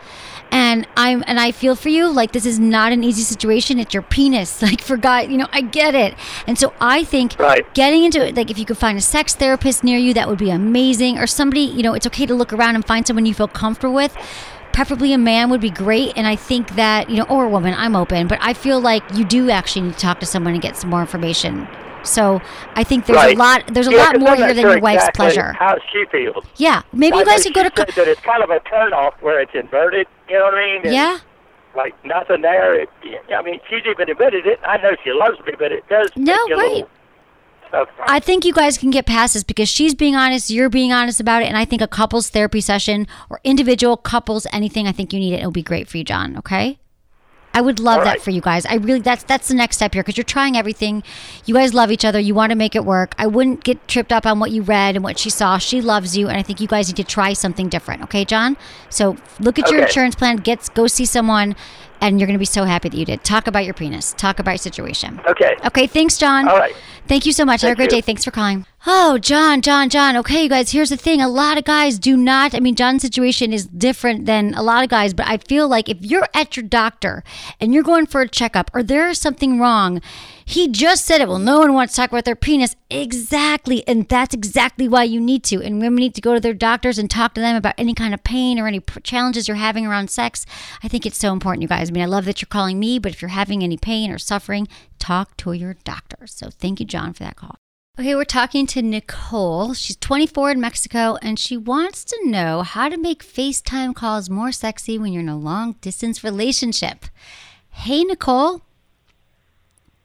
And I'm and I feel for you like this is not an easy situation. It's your penis. (laughs) Like for God, you know, I get it. And so I think Right. getting into it, like if you could find a sex therapist near you, that would be amazing. Or somebody, you know, it's okay to look around and find someone you feel comfortable with. Preferably a man would be great. And I think that, you know, or a woman, I'm open, but I feel like you do actually need to talk to someone and get some more information. So I think there's Right. a lot there's a Yeah, lot more here than your wife's exactly pleasure. How she feels. Yeah. Maybe you guys could go to co- that it's kind of a turnoff where it's inverted. You know what I mean? And, Yeah. Like nothing there. It, I mean, she's even admitted it. I know she loves me, but it does. No, right. I think you guys can get past this because she's being honest, you're being honest about it, and I think a couples therapy session or individual couples anything, I think you need it. It'll be great for you, John. Okay. I would love All that right. for you guys. I really that's that's the next step here because you're trying everything. You guys love each other. You want to make it work. I wouldn't get tripped up on what you read and what she saw. She loves you, and I think you guys need to try something different. Okay, John. So look at your insurance plan. Get go see someone, and you're going to be so happy that you did. Talk about your penis. Talk about your situation. Okay. Okay. Thanks, John. All right. Thank you so much. Have a great you. day. Thanks for calling. Oh, John, John, John. Okay, you guys, here's the thing. A lot of guys do not, I mean, John's situation is different than a lot of guys, but I feel like if you're at your doctor and you're going for a checkup or there is something wrong, he just said it. Well, no one wants to talk about their penis. Exactly. And that's exactly why you need to. And women need to go to their doctors and talk to them about any kind of pain or any challenges you're having around sex. I think it's so important, you guys. I mean, I love that you're calling me, but if you're having any pain or suffering, talk to your doctor. So thank you, John, for that call. Okay, we're talking to Nicole. She's 24 in Mexico and she wants to know how to make FaceTime calls more sexy when you're in a long distance relationship. Hey, Nicole.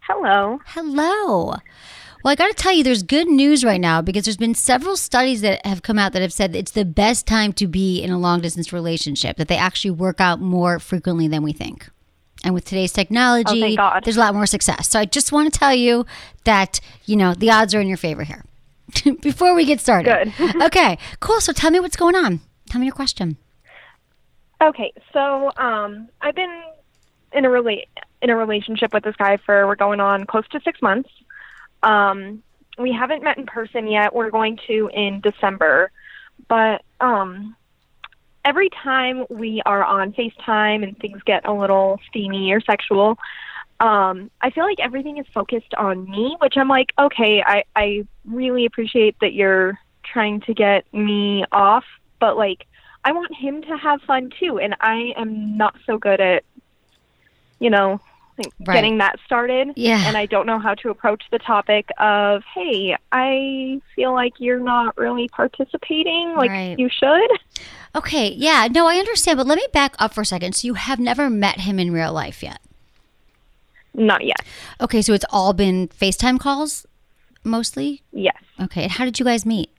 Hello. Hello. Well, I got to tell you, there's good news right now because there's been several studies that have come out that have said it's the best time to be in a long distance relationship, that they actually work out more frequently than we think. And with today's technology, Oh, there's a lot more success. So I just want to tell you that, you know, the odds are in your favor here. (laughs) Before we get started. Good. (laughs) okay, cool. So tell me what's going on. Tell me your question. Okay, so um, I've been in a rela- in a relationship with this guy for we're going on close to six months. Um, we haven't met in person yet. We're going to in December, but um, every time we are on FaceTime and things get a little steamy or sexual, um, I feel like everything is focused on me, which I'm like, okay, I, I really appreciate that you're trying to get me off, but like, I want him to have fun too, and I am not so good at, you know, Right. getting that started. Yeah. And I don't know how to approach the topic of, hey, I feel like you're not really participating like Right. you should. Okay, yeah, no, I understand, but let me back up for a second. So you have never met him in real life yet? Not yet. Okay, so it's all been FaceTime calls mostly? Yes. Okay, and how did you guys meet?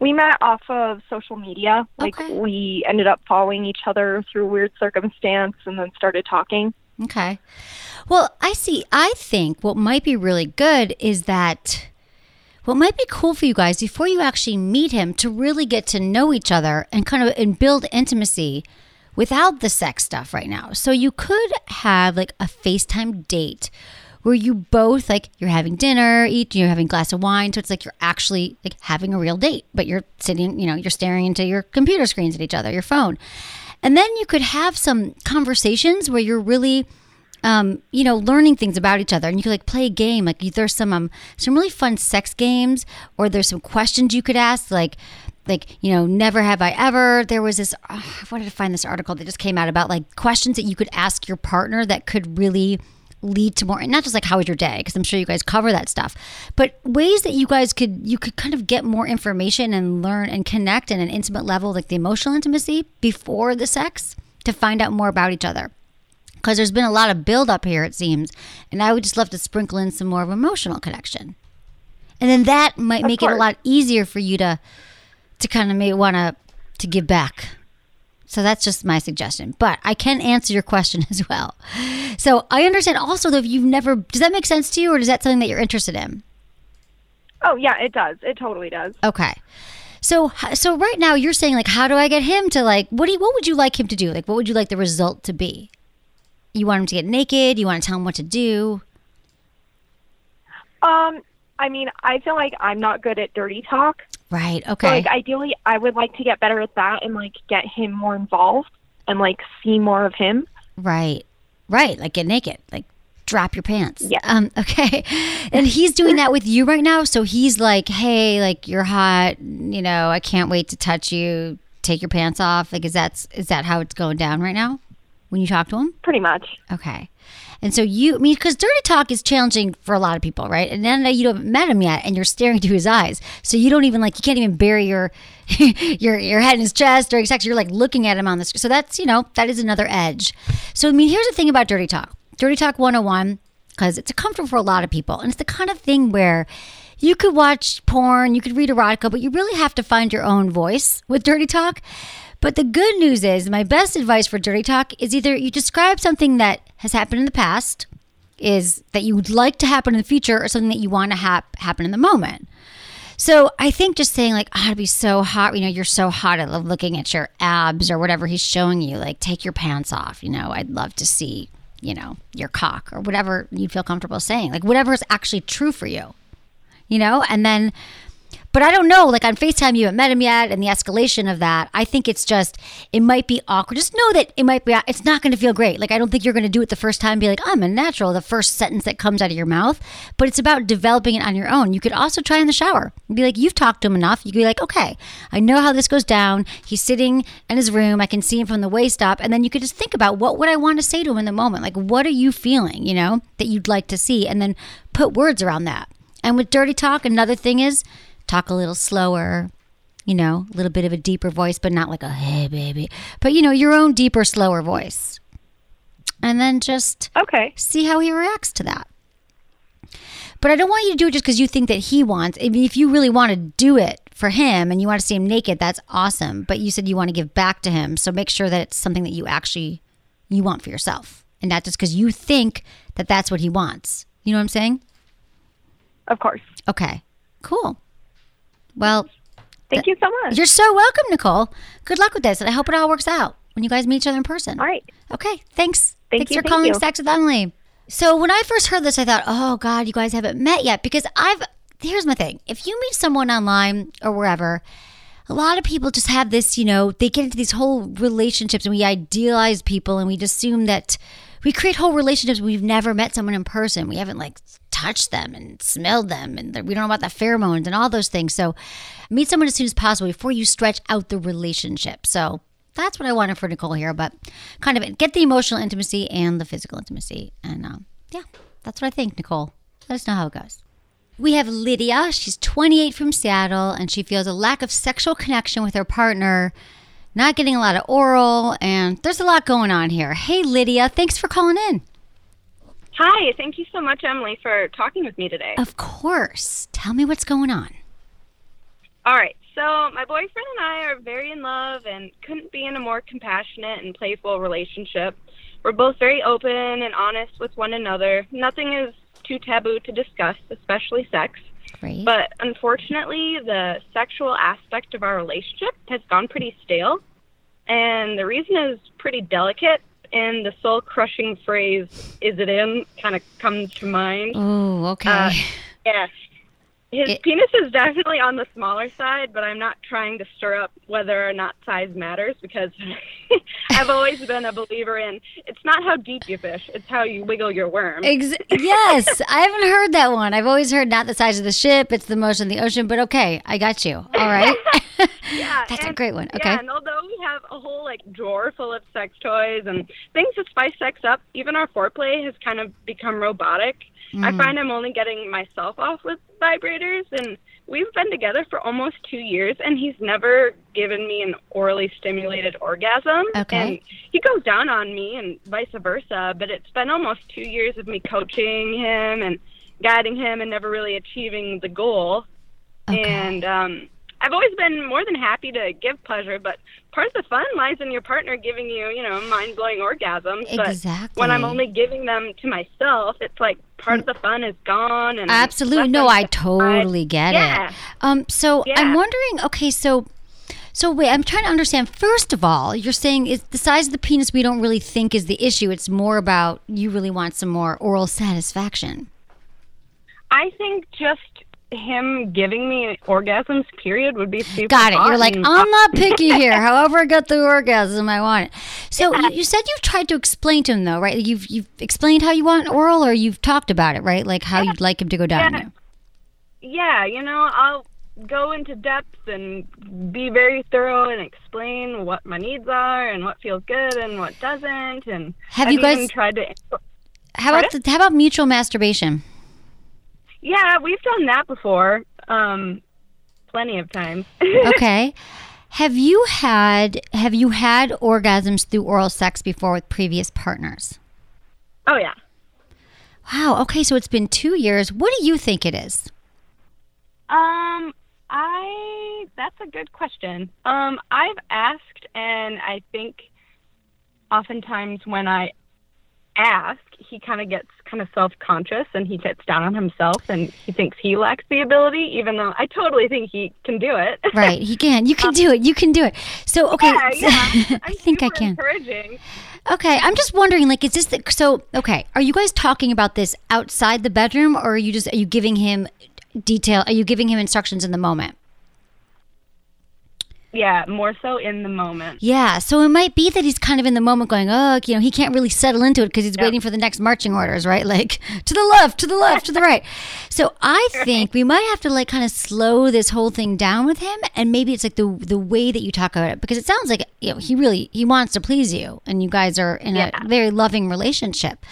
We met off of social media. Like Okay. we ended up following each other through weird circumstance and then started talking. Okay. Well, I see. I think what might be really good is that what might be cool for you guys before you actually meet him to really get to know each other and kind of and build intimacy without the sex stuff right now. So you could have like a FaceTime date where you both like you're having dinner, eat, you're having a glass of wine, so it's like you're actually like having a real date, but you're sitting, you know, you're staring into your computer screens at each other, your phone. And then you could have some conversations where you're really um, you know, learning things about each other, and you could like play a game. Like there's some um, some really fun sex games, or there's some questions you could ask, like like you know, never have I ever. There was this. Oh, I wanted to find this article that just came out about like questions that you could ask your partner that could really lead to more and not just like how was your day because i'm sure you guys cover that stuff but ways that you guys could you could kind of get more information and learn and connect in an intimate level like the emotional intimacy before the sex to find out more about each other. Because there's been a lot of build up here it seems and i would just love to sprinkle in some more of emotional connection. And then that might Of make it a lot easier for you to to kind of may want to to give back so that's just my suggestion but i can answer your question (laughs) as well. So i understand also though if you've never does that make sense to you or is that something that you're interested in? Oh yeah, it does. It totally does. okay. So so right now you're saying like how do i get him to like what do you, what would you like him to do? Like what would you like the result to be? You want him to get naked? You want to tell him what to do? Um, I mean, I feel like I'm not good at dirty talk. Right So, okay like ideally, I would like to get better at that and like get him more involved and like see more of him. Right. Right. Like get naked. Like drop your pants. Yeah. Um, (laughs) okay. And he's doing that with you right now. So he's like, hey, like you're hot, you know, I can't wait to touch you. Take your pants off. Like is that is that how it's going down right now? When you talk to him? Pretty much. Okay. And so you, I mean, because dirty talk is challenging for a lot of people, right? And then you haven't met him yet, and you're staring into his eyes, so you don't even like you can't even bury your (laughs) your your head in his chest during sex. You're like looking at him on the. So that's you know that is another edge. So I mean, here's the thing about dirty talk. Dirty talk 101 because it's a comfortable for a lot of people, and it's the kind of thing where you could watch porn, you could read erotica, but you really have to find your own voice with dirty talk. But the good news is, my best advice for dirty talk is either you describe something that has happened in the past, is that you would like to happen in the future, or something that you want to hap- happen in the moment. So I think just saying like, "Ah, it'd be so hot," you know, you're so hot. I love looking at your abs or whatever he's showing you. Like, take your pants off. You know, I'd love to see, you know, your cock or whatever you'd feel comfortable saying. Like whatever is actually true for you. You know, and then but I don't know. Like on FaceTime, you haven't met him yet, and the escalation of that, I think it's just, it might be awkward. Just know that it might be, it's not going to feel great. Like, I don't think you're going to do it the first time, be like, I'm a natural, the first sentence that comes out of your mouth. But it's about developing it on your own. You could also try in the shower. Be like, you've talked to him enough. You could be like, okay, I know how this goes down. He's sitting in his room. I can see him from the waist up. And then you could just think about what would I want to say to him in the moment? Like, what are you feeling, you know, that you'd like to see? And then put words around that. And with dirty talk, another thing is, talk a little slower, you know, a little bit of a deeper voice, but not like a hey baby, but you know, your own deeper, slower voice. And then just okay, see how he reacts to that. But I don't want you to do it just because you think that he wants. I mean, if you really want to do it for him and you want to see him naked, that's awesome. But you said you want to give back to him, so make sure that it's something that you actually you want for yourself, and not just because you think that that's what he wants. You know what I'm saying? Of course. Okay. Cool. Well, Thank you so much. you're so welcome, Nicole. Good luck with this, and I hope it all works out when you guys meet each other in person. All right. Okay. Thanks. Thank thanks you, for thank calling you. Sex with Emily. So when I first heard this, I thought, oh God, you guys haven't met yet. Because I've, here's my thing if you meet someone online or wherever, a lot of people just have this, you know, they get into these whole relationships and we idealize people and we just assume that we create whole relationships. We've never met someone in person. We haven't like touched them and smelled them and we don't know about the pheromones and all those things. So meet someone as soon as possible before you stretch out the relationship. So that's what I wanted for Nicole here, but kind of get the emotional intimacy and the physical intimacy. And um, yeah, that's what I think, Nicole. Let us know how it goes. We have Lydia. She's 28 from Seattle, and she feels a lack of sexual connection with her partner, not getting a lot of oral, and there's a lot going on here. Hey, Lydia, thanks for calling in. Hi, thank you so much, Emily, for talking with me today. Of course. Tell me what's going on. All right, so my boyfriend and I are very in love and couldn't be in a more compassionate and playful relationship. We're both very open and honest with one another. Nothing is too taboo to discuss, especially sex. Great. But unfortunately, the sexual aspect of our relationship has gone pretty stale. And the reason is pretty delicate, and the soul crushing phrase, is it in, kind of comes to mind. Oh, okay. Uh, yes. His It- penis is definitely on the smaller side, but I'm not trying to stir up whether or not size matters because (laughs) I've always been a believer in it's not how deep you fish, it's how you wiggle your worm. Ex- yes, I haven't heard that one. I've always heard not the size of the ship, it's the motion of the ocean, but okay, I got you. All right. (laughs) yeah, (laughs) That's a great one. Okay. Yeah, and although we have a whole like drawer full of sex toys and things to spice sex up, even our foreplay has kind of become robotic. I Mm. find I'm only getting myself off with vibrators, and we've been together for almost two years, and he's never given me an orally stimulated orgasm. Okay. And he goes down on me, and vice versa. But it's been almost two years of me coaching him and guiding him, and never really achieving the goal. Okay. And um, I've always been more than happy to give pleasure, but part of the fun lies in your partner giving you, you know, mind blowing orgasms. But Exactly. when I'm only giving them to myself, it's like part of the fun is gone. And Absolutely. No, I totally side. get yeah. it. Um, so I'm wondering, okay, so so wait, I'm trying to understand. First of all, you're saying is the size of the penis we don't really think is the issue. It's more about you really want some more oral satisfaction. I think just him giving me orgasms, period, would be super. Got it. You're like, I'm not picky here. However, I got the orgasm, I want it. So you, you said you've tried to explain to him though, right? You've you've explained how you want oral, or you've talked about it, right? Like how you'd like him to go down Yeah. you. yeah, you know, I'll go into depth and be very thorough and explain what my needs are and what feels good and what doesn't. And Have I've you guys- tried to? How about the, how about mutual masturbation? Yeah, we've done that before, um, plenty of times. (laughs) okay. Have you had have you had orgasms through oral sex before with previous partners? oh yeah. Wow. Okay, so it's been two years. What do you think it is? Um, I that's a good question. Um, I've asked, and I think oftentimes when I ask, he kind of gets kind of self conscious and he gets down on himself and he thinks he lacks the ability, even though I totally think he can do it. (laughs) Right. He can. You can um, do it. You can do it. So okay. Yeah, (laughs) yeah. I think I can. Encouraging. Okay, I'm just wondering, like, is this the, so? Okay, are you guys talking about this outside the bedroom, or are you just are you giving him detail? Are you giving him instructions in the moment? Yeah, more so in the moment. Yeah, so it might be that he's kind of in the moment, going, oh, you know, he can't really settle into it because he's waiting for the next marching orders, right? (laughs) Like to the left, to the left, to the right. (laughs) So I think we might have to like kind of slow this whole thing down with him, and maybe it's like the the way that you talk about it because it sounds like you know he really he wants to please you, and you guys are in Yeah. a very loving relationship.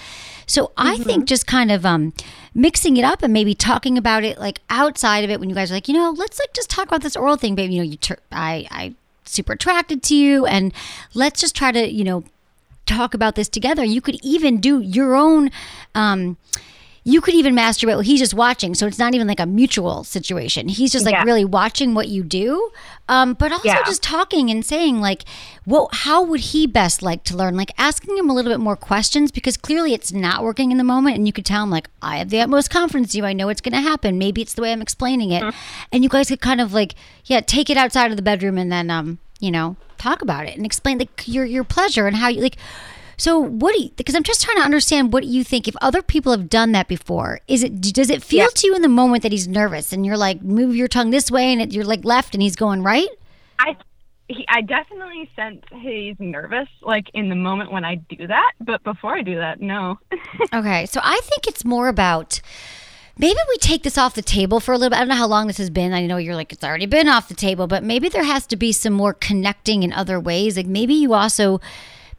So I think just kind of um, mixing it up and maybe talking about it like outside of it when you guys are like, you know, let's like just talk about this oral thing, baby. You know, you tur I I super attracted to you, and let's just try to you know talk about this together. You could even do your own. Um, you could even masturbate. Well, he's just watching, so it's not even like a mutual situation. He's just like Yeah. really watching what you do, um, but also Yeah. just talking and saying like, "Well, how would he best like to learn?" Like asking him a little bit more questions because clearly it's not working in the moment, and you could tell him like, "I have the utmost confidence in you. I know it's going to happen. Maybe it's the way I'm explaining it," and you guys could kind of like, yeah, take it outside of the bedroom and then, um, you know, talk about it and explain like your your pleasure and how you like. So what do you? Because I'm just trying to understand what you think. If other people have done that before, is it does it feel to you in the moment that he's nervous and you're like move your tongue this way and it, you're like left and he's going right? I he, I definitely sense he's nervous, like in the moment when I do that. But before I do that, no. (laughs) Okay, so I think it's more about maybe we take this off the table for a little bit. I don't know how long this has been. I know you're like it's already been off the table, but maybe there has to be some more connecting in other ways. Like maybe you also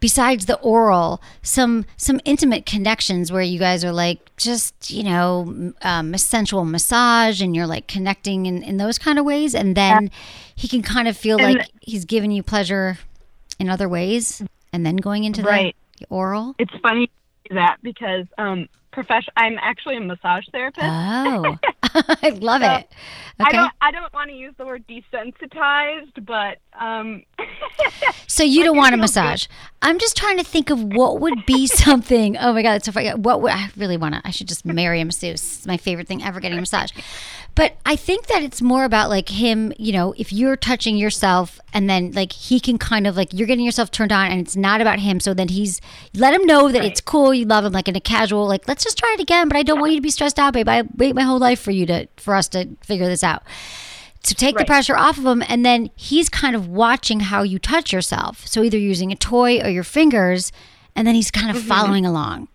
besides the oral some some intimate connections where you guys are like just you know um, a sensual massage and you're like connecting in, in those kind of ways and then he can kind of feel And- like he's giving you pleasure in other ways and then going into Right. the oral It's funny that because um, profession. I'm actually a massage therapist. Oh, (laughs) (laughs) I love So, it. I don't. I don't want to use the word desensitized, but um, (laughs) So you don't want a massage. I'm just trying to think of what would be (laughs) something. Oh my god, it's so funny. What would I really want to? I should just marry a masseuse. It's my favorite thing ever, getting a massage. But I think that it's more about like him. You know, if you're touching yourself, and then like he can kind of like you're getting yourself turned on, and it's not about him. So then he's let him know that it's cool. You love him, like in a casual, like let's just try it again. But I don't want you to be stressed out, babe. I wait my whole life for you to for us to figure this out. To take the pressure off of him and then he's kind of watching how you touch yourself. So either using a toy or your fingers and then he's kind of Mhm. following along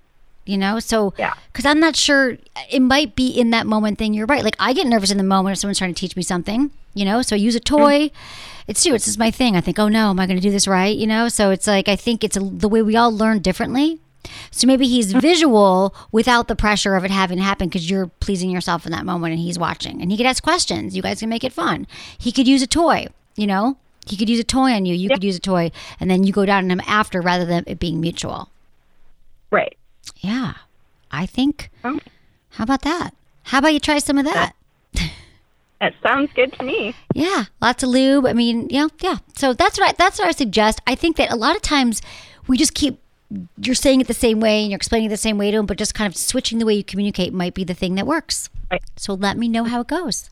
you know? So Yeah. because i'm not sure it might be in that moment thing you're right. Like i get nervous in the moment if someone's trying to teach me something you know? So I use a toy. It's true it's just my thing. I think oh no am i going to do this right? You know? So it's like i think it's a, the way we all learn differently so maybe he's visual without the pressure of it having to happen because you're pleasing yourself in that moment and he's watching. And he could ask questions. You guys can make it fun. He could use a toy, you know? He could use a toy on you. You could use a toy. And then you go down on him after rather than it being mutual. Right. Yeah. I think. Oh. How about that? How about you try some of that? (laughs) That sounds good to me. Yeah, lots of lube. I mean, yeah, yeah. So that's what I, that's what I suggest. I think that a lot of times we just keep you're saying it the same way and you're explaining it the same way to him, but just kind of switching the way you communicate might be the thing that works. Right. So let me know how it goes.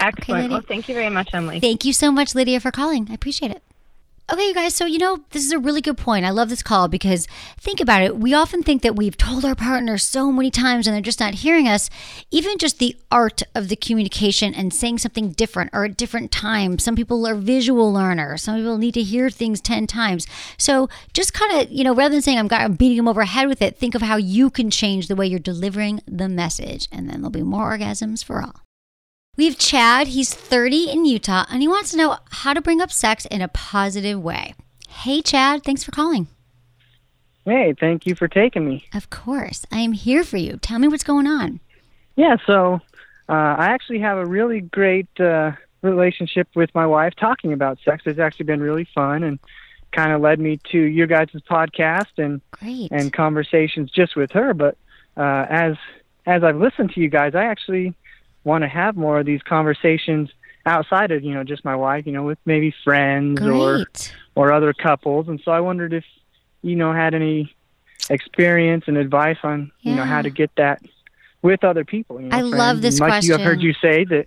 Excellent. Lydia. well, thank you very much, Emily. Thank you so much, Lydia, for calling. I appreciate it. Okay, you guys, so you know, this is a really good point. I love this call because think about it. We often think that we've told our partner so many times and they're just not hearing us. Even just the art of the communication and saying something different or at different times. Some people are visual learners, some people need to hear things 10 times. So just kind of, you know, rather than saying I'm, I'm beating them over head with it, think of how you can change the way you're delivering the message, and then there'll be more orgasms for all. We have Chad. He's 30 in Utah, and he wants to know how to bring up sex in a positive way. Hey, Chad. Thanks for calling. Hey, thank you for taking me. Of course. I am here for you. Tell me what's going on. Yeah, so uh, I actually have a really great uh, relationship with my wife talking about sex. It's actually been really fun and kind of led me to your guys' podcast and Great. and conversations just with her. But uh, as as I've listened to you guys, I actually want to have more of these conversations outside of you know just my wife, you know, with maybe friends or Great. or other couples. And so I wondered if you know had any experience and advice on you know how to get that with other people. You know, I friends. love this And like you, I've heard you say that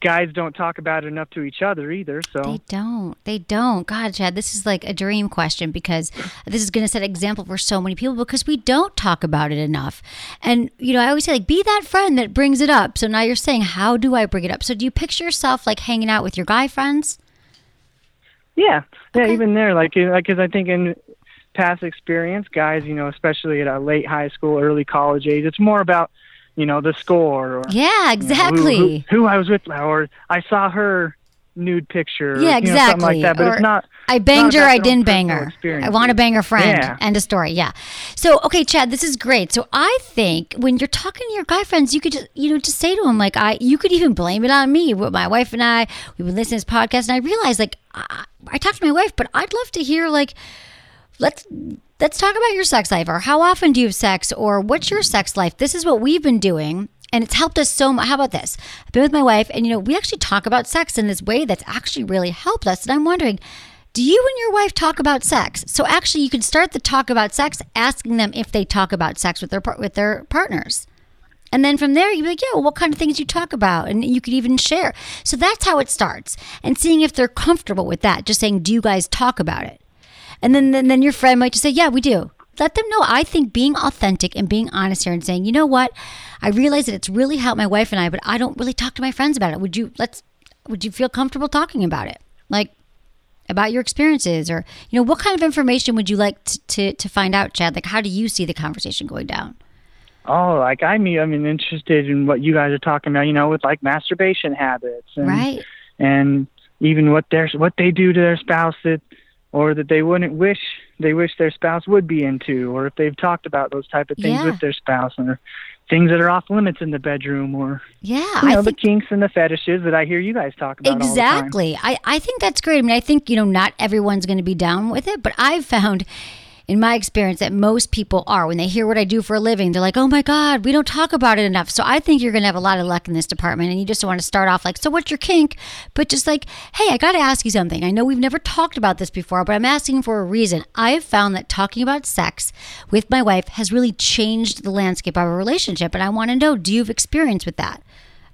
guys don't talk about it enough to each other either. So They don't. They don't. God, Chad, this is like a dream question because this is going to set an example for so many people because we don't talk about it enough. And, you know, I always say, like, be that friend that brings it up. So now you're saying, how do I bring it up? So do you picture yourself like hanging out with your guy friends? Yeah, yeah. Even there, like, uh, like, because I think in past experience, guys, you know, especially at a late high school, early college age, it's more about, you know, the score. Or, Yeah, you know, who- exactly. who, who I was with, or I saw her nude picture. or, Yeah, you know, exactly. something like that. But Or it's not. I banged not her, I didn't bang her. I want to bang her friend. Yeah. End of story. Yeah. So, okay, Chad, this is great. So, I think when you're talking to your guy friends, you could just, you know, just say to them, like, I, you could even blame it on me. With My wife and I, we've been listening to this podcast, and I realized, like, I, I talked to my wife, but I'd love to hear, like, let's Let's talk about your sex life or how often do you have sex or what's your sex life? This is what we've been doing and it's helped us so much. How about this? I've been with my wife and you know, we actually talk about sex in this way that's actually really helped us. And I'm wondering, do you and your wife talk about sex? So actually you can start the talk about sex asking them if they talk about sex with their with their partners. And then from there, you'd be like, yeah, well, what kind of things you talk about? And you could even share. So that's how it starts. And seeing if they're comfortable with that, just saying, do you guys talk about it? And then, then, then your friend might just say, yeah, we do. Let them know. I think being authentic and being honest here and saying, you know what? I realize that it's really helped my wife and I, but I don't really talk to my friends about it. Would you, let's, would you feel comfortable talking about it? Like, about your experiences or you know what kind of information would you like to, to, to find out chad like how do you see the conversation going down Oh, like I mean, I'm interested in what you guys are talking about. You know, with like masturbation habits, and, right? And even what their what they do to their spouse that, or that they wouldn't wish they wish their spouse would be into, or if they've talked about those type of things Yeah. with their spouse, or things that are off limits in the bedroom, or yeah, you know, I the kinks and the fetishes that I hear you guys talk about. all the time. Exactly. I, I think that's great. I mean, I think, you know, not everyone's going to be down with it, but I've found in my experience that most people are. When they hear what I do for a living, they're like, oh my God, we don't talk about it enough. So I think you're going to have a lot of luck in this department. And you just want to start off like, so what's your kink? But just like, hey, I got to ask you something. I know we've never talked about this before, but I'm asking for a reason. I've found that talking about sex with my wife has really changed the landscape of our relationship. And I want to know, do you have experience with that?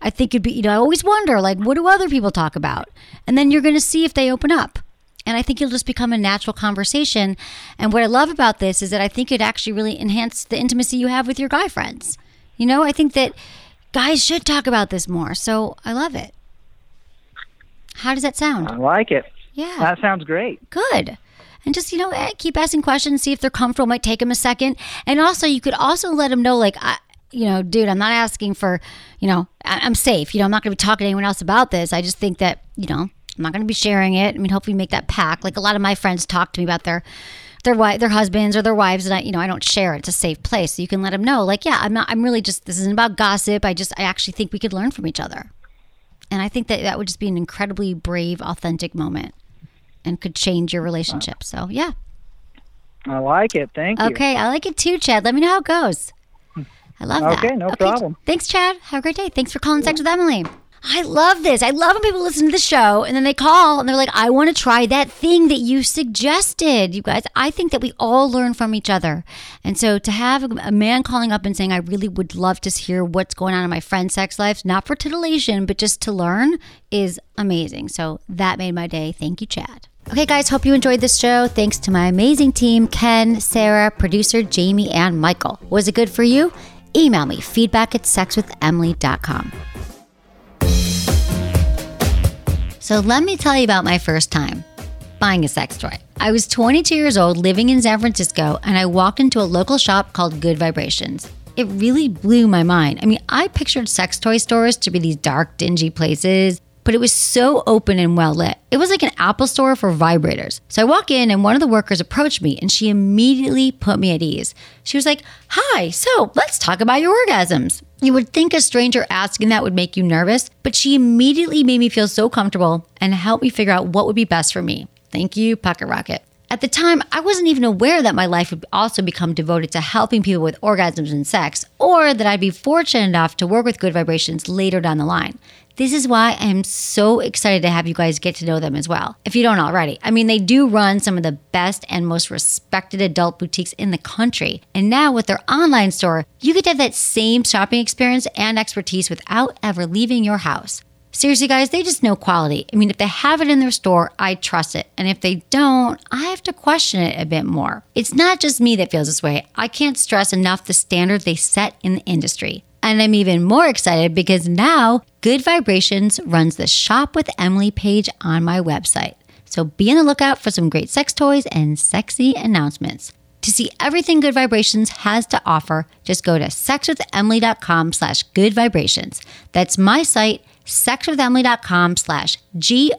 I think it'd be, you know, I always wonder, like, what do other people talk about? And then you're going to see if they open up. And I think it'll just become a natural conversation. And what I love about this is that I think it actually really enhance the intimacy you have with your guy friends. You know, I think that guys should talk about this more. So I love it. How does that sound? I like it. Yeah. That sounds great. Good. And just, you know, eh, keep asking questions, see if they're comfortable. Might take them a second. And also, you could also let them know, like, I, you know, dude, I'm not asking for, you know, I, I'm safe. You know, I'm not going to be talking to anyone else about this. I just think that, you know, I'm not going to be sharing it. I mean, hopefully, make that pact. Like a lot of my friends talk to me about their their wife, their husbands or their wives, and I, you know, I don't share it. It's a safe place, so you can let them know. Like, yeah, I'm not. I'm really just. This isn't about gossip. I just. I actually think we could learn from each other, and I think that that would just be an incredibly brave, authentic moment, and could change your relationship. So, yeah. I like it. Thank you. Okay, I like it too, Chad. Let me know how it goes. I love that. Okay, no problem. Thanks, Chad. Have a great day. Thanks for calling Sex with Emily. I love this. I love when people listen to the show and then they call and they're like, I want to try that thing that you suggested. You guys, I think that we all learn from each other. And so to have a man calling up and saying, I really would love to hear what's going on in my friend's sex lives, not for titillation, but just to learn, is amazing. So that made my day. Thank you, Chad. Okay, guys, hope you enjoyed this show. Thanks to my amazing team Ken, Sarah, producer Jamie, and Michael. Was it good for you? Email me feedback at sexwithemily.com. So let me tell you about my first time buying a sex toy. I was 22 years old, living in San Francisco, and I walked into a local shop called Good Vibrations. It really blew my mind. I mean, I pictured sex toy stores to be these dark, dingy places, but it was so open and well lit. It was like an Apple store for vibrators. So I walk in, and one of the workers approached me, and she immediately put me at ease. She was like, Hi, so let's talk about your orgasms. You would think a stranger asking that would make you nervous, but she immediately made me feel so comfortable and helped me figure out what would be best for me. Thank you, Pocket Rocket. At the time, I wasn't even aware that my life would also become devoted to helping people with orgasms and sex, or that I'd be fortunate enough to work with Good Vibrations later down the line. This is why I am so excited to have you guys get to know them as well, if you don't already. I mean, they do run some of the best and most respected adult boutiques in the country. And now with their online store, you get to have that same shopping experience and expertise without ever leaving your house. Seriously, guys, they just know quality. I mean, if they have it in their store, I trust it. And if they don't, I have to question it a bit more. It's not just me that feels this way. I can't stress enough the standard they set in the industry. And I'm even more excited because now Good Vibrations runs the Shop with Emily page on my website. So be on the lookout for some great sex toys and sexy announcements. To see everything Good Vibrations has to offer, just go to sexwithemily.com slash good vibrations. That's my site, sexwithemily.com slash G